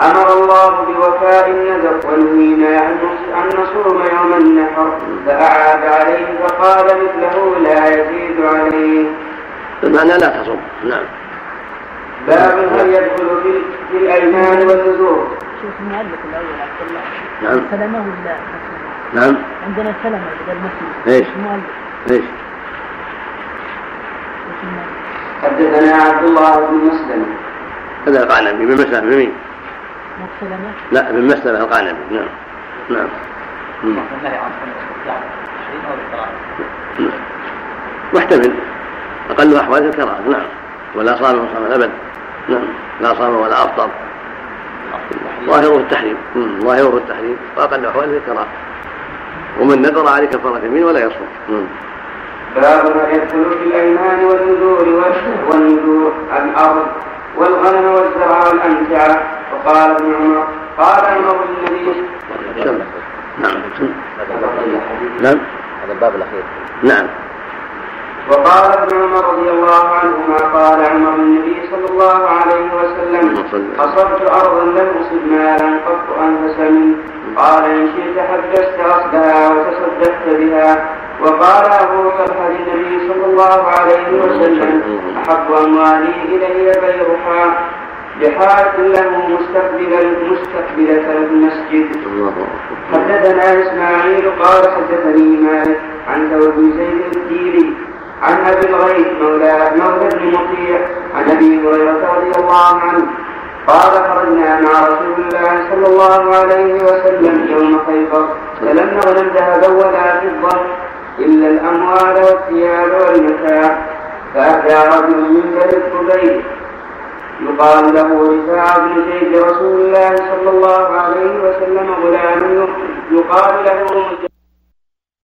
أمر الله بوفاء النذر ونهينا أن نصوم يوم النحر فأعاد عليه فقال مثله لا يزيد عليه. بمعنى لا تصوم. نعم. باب هل يدخل في, في الأيمان والنذور. شوف المؤلف الأول عبد الله نعم. سلمه ولا نعم. عندنا سلمة بدل مسلم إيش؟ المؤلف إيش؟ حدثنا عبد الله بن مسلم. هذا القعنبي بن مسلم بمين؟ مو سلمة؟ لا بن مسلم القعنبي. نعم. نعم. مم. النهي عن 20 أو القراءه محتمل أقل أحوال الكراهة نعم. ولا صام صام الأبد نعم. لا صام ولا أفطر ظاهره التحريم. ظاهره التحريم. وأقل أحواله الكراهة. ومن نذر عليه كفارة يمين ولا يصوم. باب ما يدخل في الأيمان والنذور والنذور الأرض والغنم والزرع والامتعه وقال ابن عمر قال عمر النبي سم. نعم. سم. نعم هذا الباب الأخير. نعم. وقال ابن عمر رضي الله عنهما قال عمر النبي صلى الله عليه وسلم أصبت أرضا لم أصب مالا قط أنفس منه قال إن شئت حبست أصلها وتصدقت بها. وقال أبو طلحة للنبي صلى الله عليه وسلم أحب أموالي إلي بيرها بحاجة له مستقبل مستقبلة المسجد. حدثنا إسماعيل قال حدثني مالك عن ثور بن زيد الديلي عن أبي الغيث مولى مولى بن مطيع عن أبي هريرة رضي الله عنه قال خرجنا مع رسول الله صلى الله عليه وسلم يوم خيبر فلم نغنم ذهبا ولا فضة إلا الأموال والثياب والمتاع فأتى رجل من بني الخبيب يقال له رفاعة بن زيد رسول الله صلى الله عليه وسلم غلام يقال له